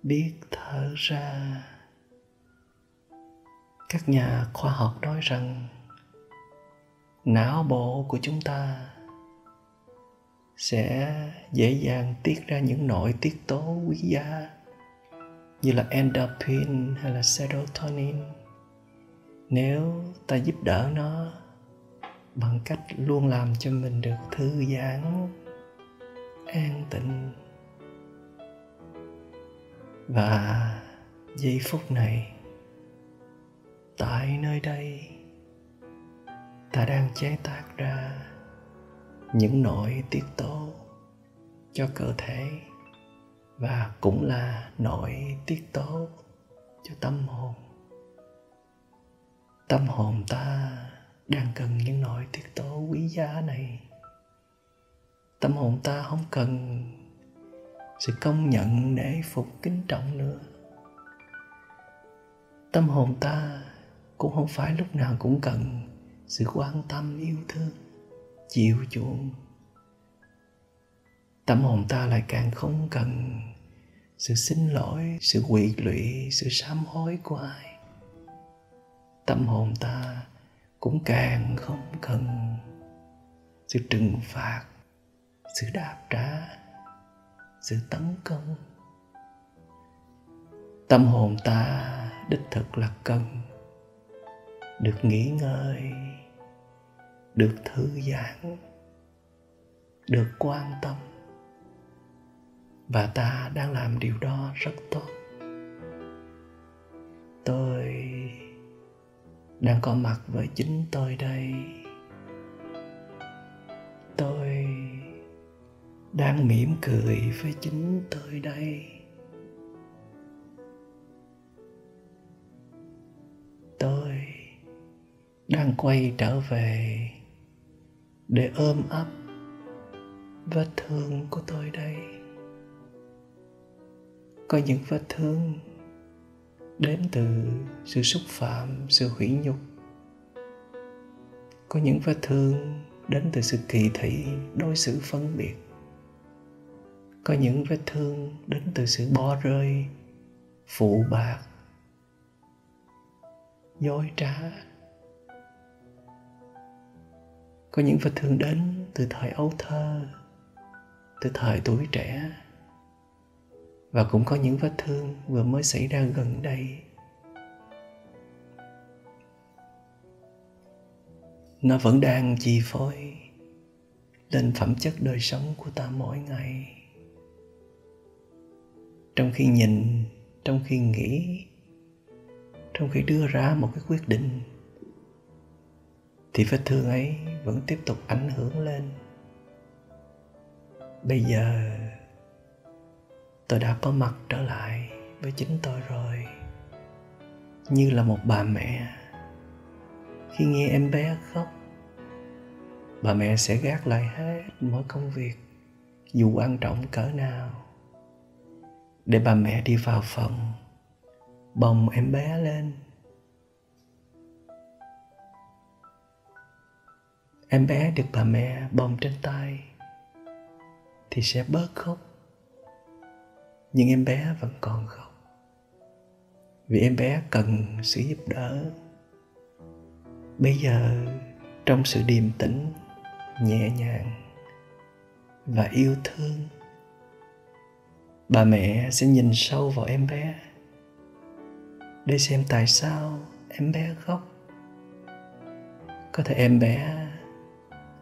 biết thở ra các nhà khoa học nói rằng, não bộ của chúng ta sẽ dễ dàng tiết ra những nội tiết tố quý giá như là endorphin hay là serotonin. Nếu ta giúp đỡ nó bằng cách luôn làm cho mình được thư giãn, an tịnh. Và giây phút này tại nơi đây. Ta đang chế tác ra những nội tiết tố cho cơ thể và cũng là nội tiết tố cho tâm hồn. Tâm hồn ta đang cần những nội tiết tố quý giá này. Tâm hồn ta không cần sự công nhận, nể phục, kính trọng nữa. Tâm hồn ta cũng không phải lúc nào cũng cần sự quan tâm, yêu thương, chiều chuộng. Tâm hồn ta lại càng không cần sự xin lỗi, sự quỵ lụy, sự sám hối của ai. Tâm hồn ta cũng càng không cần sự trừng phạt, sự đáp trả sự tấn công. Tâm hồn ta đích thực là cần được nghỉ ngơi, được thư giãn, được quan tâm. Và ta đang làm điều đó rất tốt. Tôi đang có mặt với chính tôi đây. Tôi đang mỉm cười với chính tôi đây. Tôi đang quay trở về để ôm ấp vết thương của tôi đây. Có những vết thương đến từ sự xúc phạm, sự hủy nhục. Có những vết thương đến từ sự kỳ thị đối xử phân biệt. Có những vết thương đến từ sự bỏ rơi, phụ bạc dối trá. Có những vết thương đến từ thời ấu thơ, từ thời tuổi trẻ. Và cũng có những vết thương vừa mới xảy ra gần đây. Nó vẫn đang chi phối lên phẩm chất đời sống của ta mỗi ngày. Trong khi nhìn, trong khi nghĩ, trong khi đưa ra một cái quyết định thì vết thương ấy vẫn tiếp tục ảnh hưởng lên. Bây giờ, tôi đã có mặt trở lại với chính tôi rồi. Như là một bà mẹ. Khi nghe em bé khóc, bà mẹ sẽ gác lại hết mọi công việc, dù quan trọng cỡ nào. Để bà mẹ đi vào phòng, bồng em bé lên. Em bé được bà mẹ bồng trên tay thì sẽ bớt khóc. Nhưng em bé vẫn còn khóc. Vì em bé cần sự giúp đỡ. Bây giờ trong sự điềm tĩnh, nhẹ nhàng và yêu thương, bà mẹ sẽ nhìn sâu vào em bé để xem tại sao em bé khóc. Có thể em bé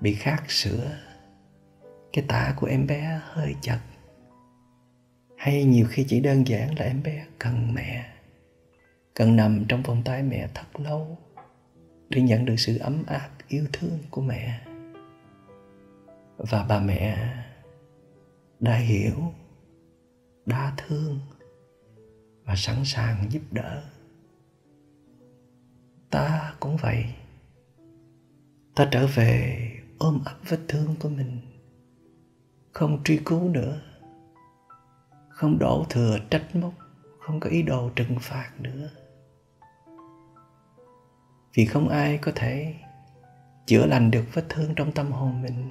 bị khát sữa. Cái tả của em bé hơi chật. Hay nhiều khi chỉ đơn giản là em bé cần mẹ. Cần nằm trong vòng tay mẹ thật lâu để nhận được sự ấm áp, yêu thương của mẹ. Và bà mẹ đã hiểu, đã thương và sẵn sàng giúp đỡ. Ta cũng vậy. Ta trở về ôm ấp vết thương của mình. Không truy cứu nữa. Không đổ thừa trách móc. Không có ý đồ trừng phạt nữa. Vì không ai có thể chữa lành được vết thương trong tâm hồn mình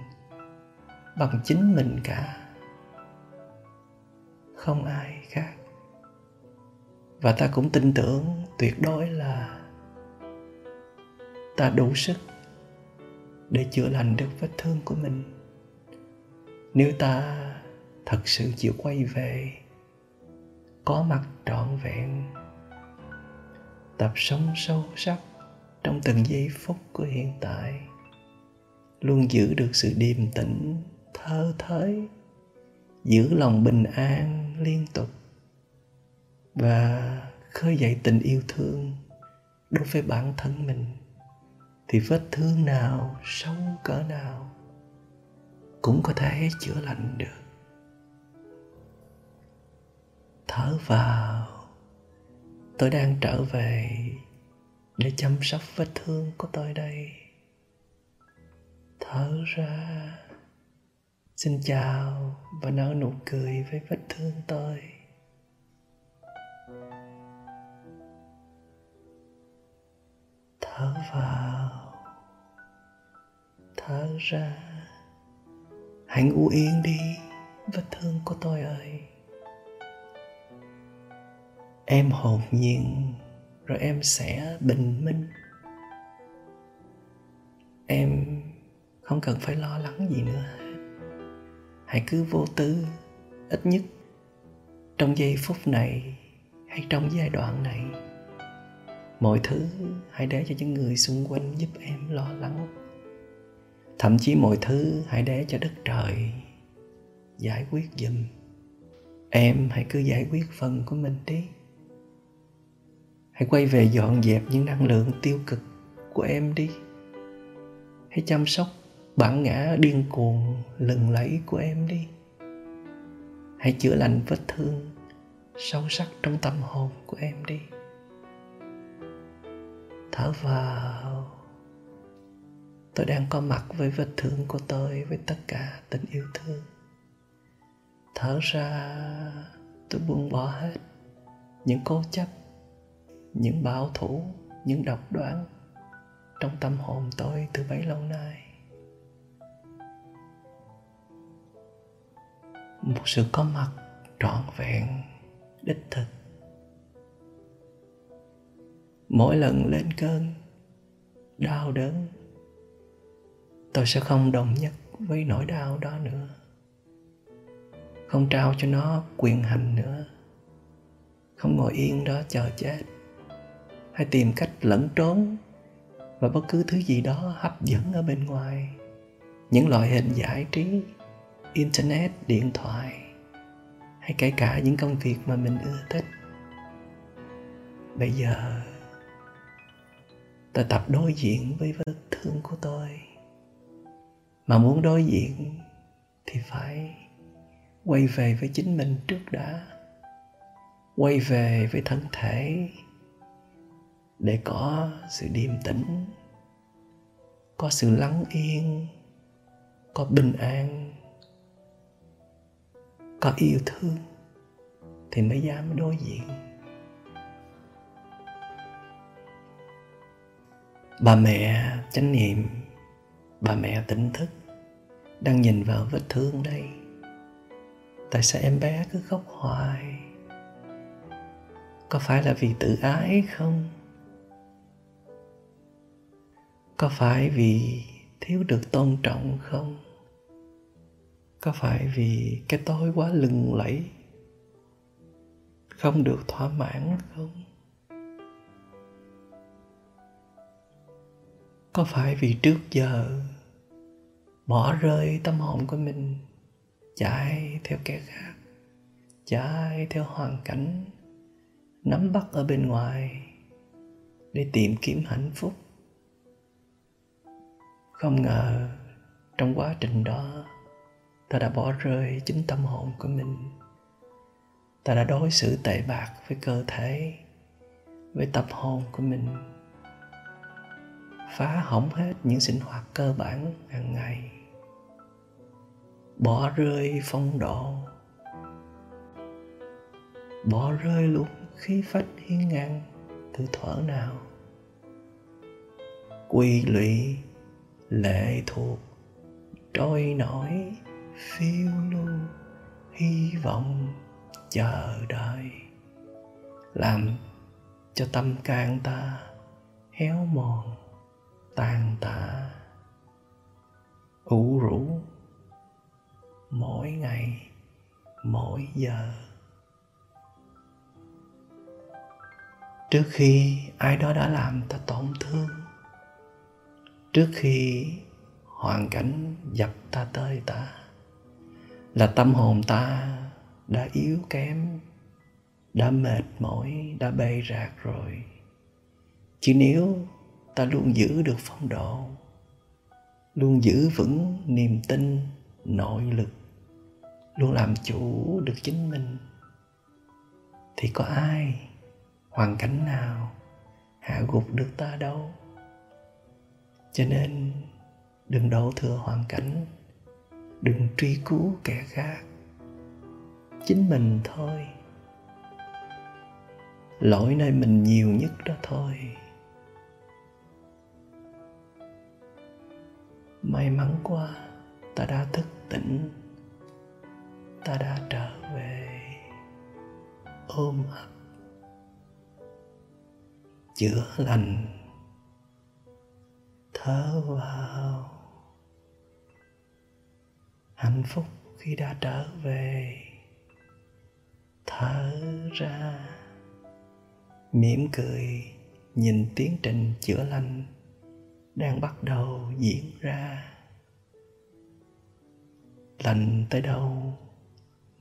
bằng chính mình cả. Không ai khác. Và ta cũng tin tưởng tuyệt đối là ta đủ sức để chữa lành được vết thương của mình. Nếu ta thật sự chịu quay về, có mặt trọn vẹn, tập sống sâu sắc trong từng giây phút của hiện tại, luôn giữ được sự điềm tĩnh, thơ thới, giữ lòng bình an liên tục và khơi dậy tình yêu thương đối với bản thân mình thì vết thương nào sâu cỡ nào cũng có thể chữa lành được. Thở vào, tôi đang trở về để chăm sóc vết thương của tôi đây. Thở ra, xin chào và nở nụ cười với vết thương tôi. Thở vào, thở ra. Hãy ngủ yên đi vết thương của tôi ơi. Em hồn nhiên, rồi em sẽ bình minh. Em không cần phải lo lắng gì nữa. Hãy cứ vô tư, ít nhất trong giây phút này hay trong giai đoạn này mọi thứ hãy để cho những người xung quanh giúp em lo lắng. Thậm chí mọi thứ hãy để cho đất trời giải quyết giùm. Em hãy cứ giải quyết phần của mình đi. Hãy quay về dọn dẹp những năng lượng tiêu cực của em đi. Hãy chăm sóc bản ngã điên cuồng, lừng lẫy của em đi. Hãy chữa lành vết thương sâu sắc trong tâm hồn của em đi thở vào. Tôi đang có mặt với vết thương của tôi, với tất cả tình yêu thương. Thở ra, tôi buông bỏ hết những cố chấp, những bảo thủ, những độc đoán trong tâm hồn tôi từ bấy lâu nay. Một sự có mặt trọn vẹn, đích thực mỗi lần lên cơn, đau đớn, tôi sẽ không đồng nhất với nỗi đau đó nữa. Không trao cho nó quyền hành nữa. Không ngồi yên đó chờ chết. Hay tìm cách lẫn trốn và bất cứ thứ gì đó hấp dẫn ở bên ngoài. Những loại hình giải trí, internet, điện thoại, hay kể cả những công việc mà mình ưa thích. Bây giờ tôi tập đối diện với vết thương của tôi. Mà muốn đối diện thì phải quay về với chính mình trước đã. Quay về với thân thể để có sự điềm tĩnh, có sự lắng yên, có bình an, có yêu thương thì mới dám đối diện. Bà mẹ chánh niệm, bà mẹ tỉnh thức, đang nhìn vào vết thương đây. Tại sao em bé cứ khóc hoài? Có phải là vì tự ái không? Có phải vì thiếu được tôn trọng không? Có phải vì cái tôi quá lừng lẫy? Không được thỏa mãn không? Có phải vì trước giờ bỏ rơi tâm hồn của mình chạy theo kẻ khác, chạy theo hoàn cảnh nắm bắt ở bên ngoài để tìm kiếm hạnh phúc? Không ngờ trong quá trình đó, ta đã bỏ rơi chính tâm hồn của mình. Ta đã đối xử tệ bạc với cơ thể, với tập hồn của mình phá hỏng hết những sinh hoạt cơ bản hàng ngày. Bỏ rơi phong độ. Bỏ rơi luôn khí phách hiên ngang từ thuở nào. Quy lụy, lệ thuộc, trôi nổi, phiêu lưu, hy vọng, chờ đợi. Làm cho tâm can ta héo mòn tan tạ ủ rũ mỗi ngày, mỗi giờ. Trước khi ai đó đã làm ta tổn thương, trước khi hoàn cảnh dập ta tơi tả, là tâm hồn ta đã yếu kém, đã mệt mỏi, đã bê rạc rồi. Chứ nếu ta luôn giữ được phong độ, luôn giữ vững niềm tin, nội lực, luôn làm chủ được chính mình. Thì có ai, hoàn cảnh nào hạ gục được ta đâu? Cho nên, đừng đổ thừa hoàn cảnh, đừng truy cứu kẻ khác. Chính mình thôi. Lỗi nơi mình nhiều nhất đó thôi. May mắn quá, ta đã thức tỉnh. Ta đã trở về. Ôm ấp. Chữa lành. Thở vào. Hạnh phúc khi đã trở về. Thở ra. Mỉm cười, nhìn tiến trình chữa lành đang bắt đầu diễn ra. Lành tới đâu,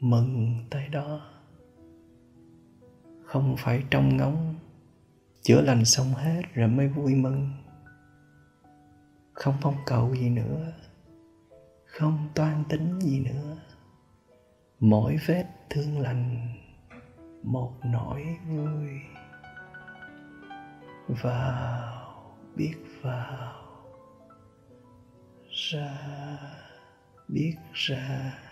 mừng tới đó. Không phải trông ngóng, chữa lành xong hết rồi mới vui mừng. Không mong cầu gì nữa, không toan tính gì nữa. Mỗi vết thương lành, một nỗi vui. Vào biết vào ra biết ra.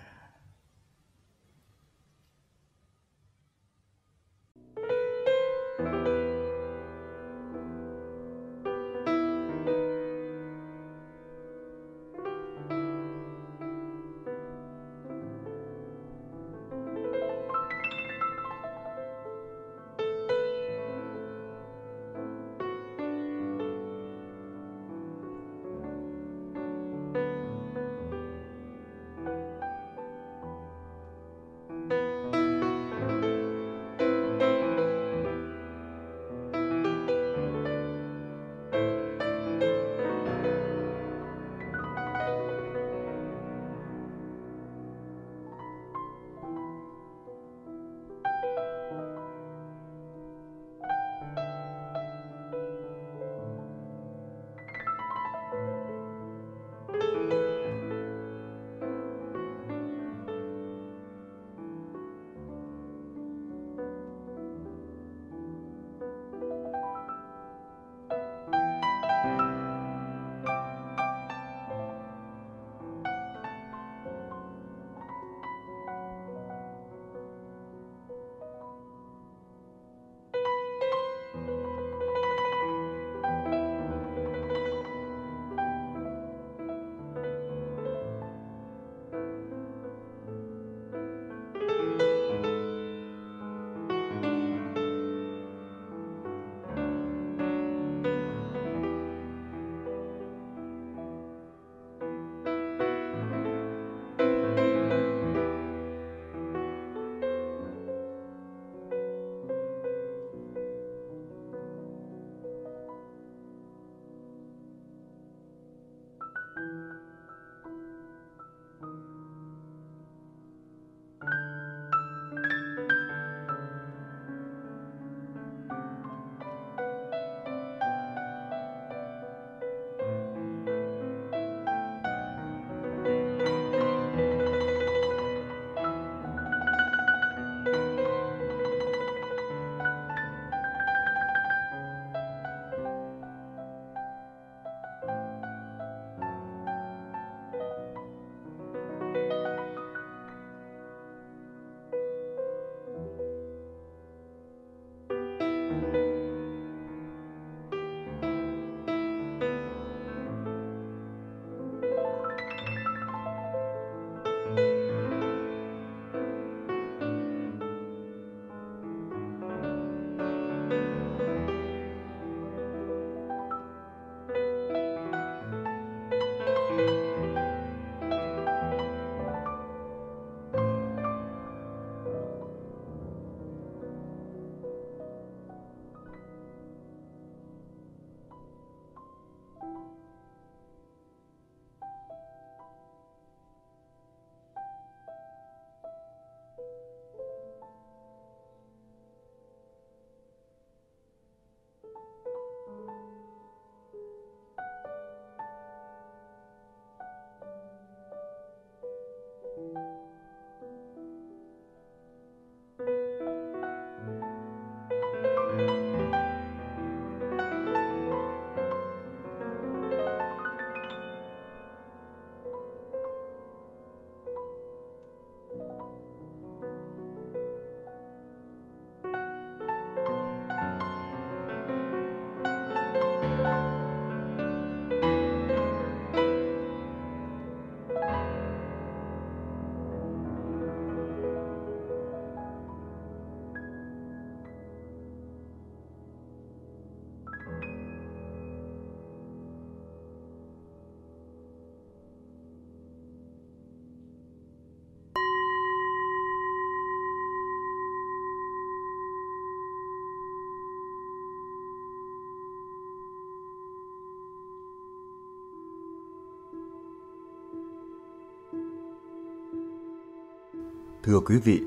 Thưa quý vị,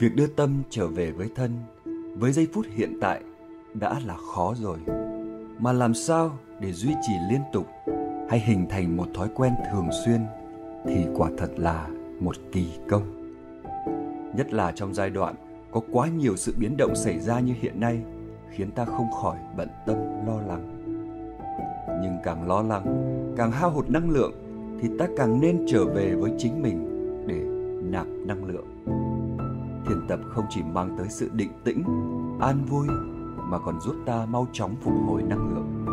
việc đưa tâm trở về với thân, với giây phút hiện tại đã là khó rồi. Mà làm sao để duy trì liên tục hay hình thành một thói quen thường xuyên thì quả thật là một kỳ công. Nhất là trong giai đoạn có quá nhiều sự biến động xảy ra như hiện nay khiến ta không khỏi bận tâm lo lắng. Nhưng càng lo lắng, càng hao hụt năng lượng thì ta càng nên trở về với chính mình nạp năng lượng. Thiền tập không chỉ mang tới sự định tĩnh, an vui mà còn giúp ta mau chóng phục hồi năng lượng.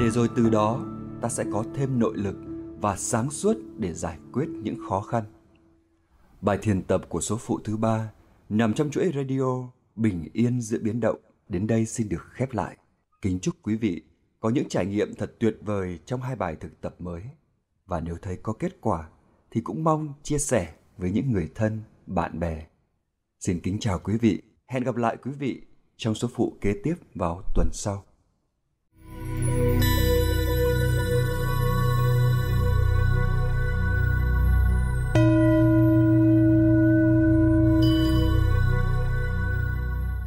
Để rồi từ đó ta sẽ có thêm nội lực và sáng suốt để giải quyết những khó khăn. Bài thiền tập của số phụ thứ ba nằm trong chuỗi radio Bình yên giữa biến động đến đây xin được khép lại. Kính chúc quý vị có những trải nghiệm thật tuyệt vời trong hai bài thực tập mới. Và nếu thấy có kết quả thì cũng mong chia sẻ với những người thân, bạn bè. Xin kính chào quý vị, hẹn gặp lại quý vị trong số phụ kế tiếp vào tuần sau.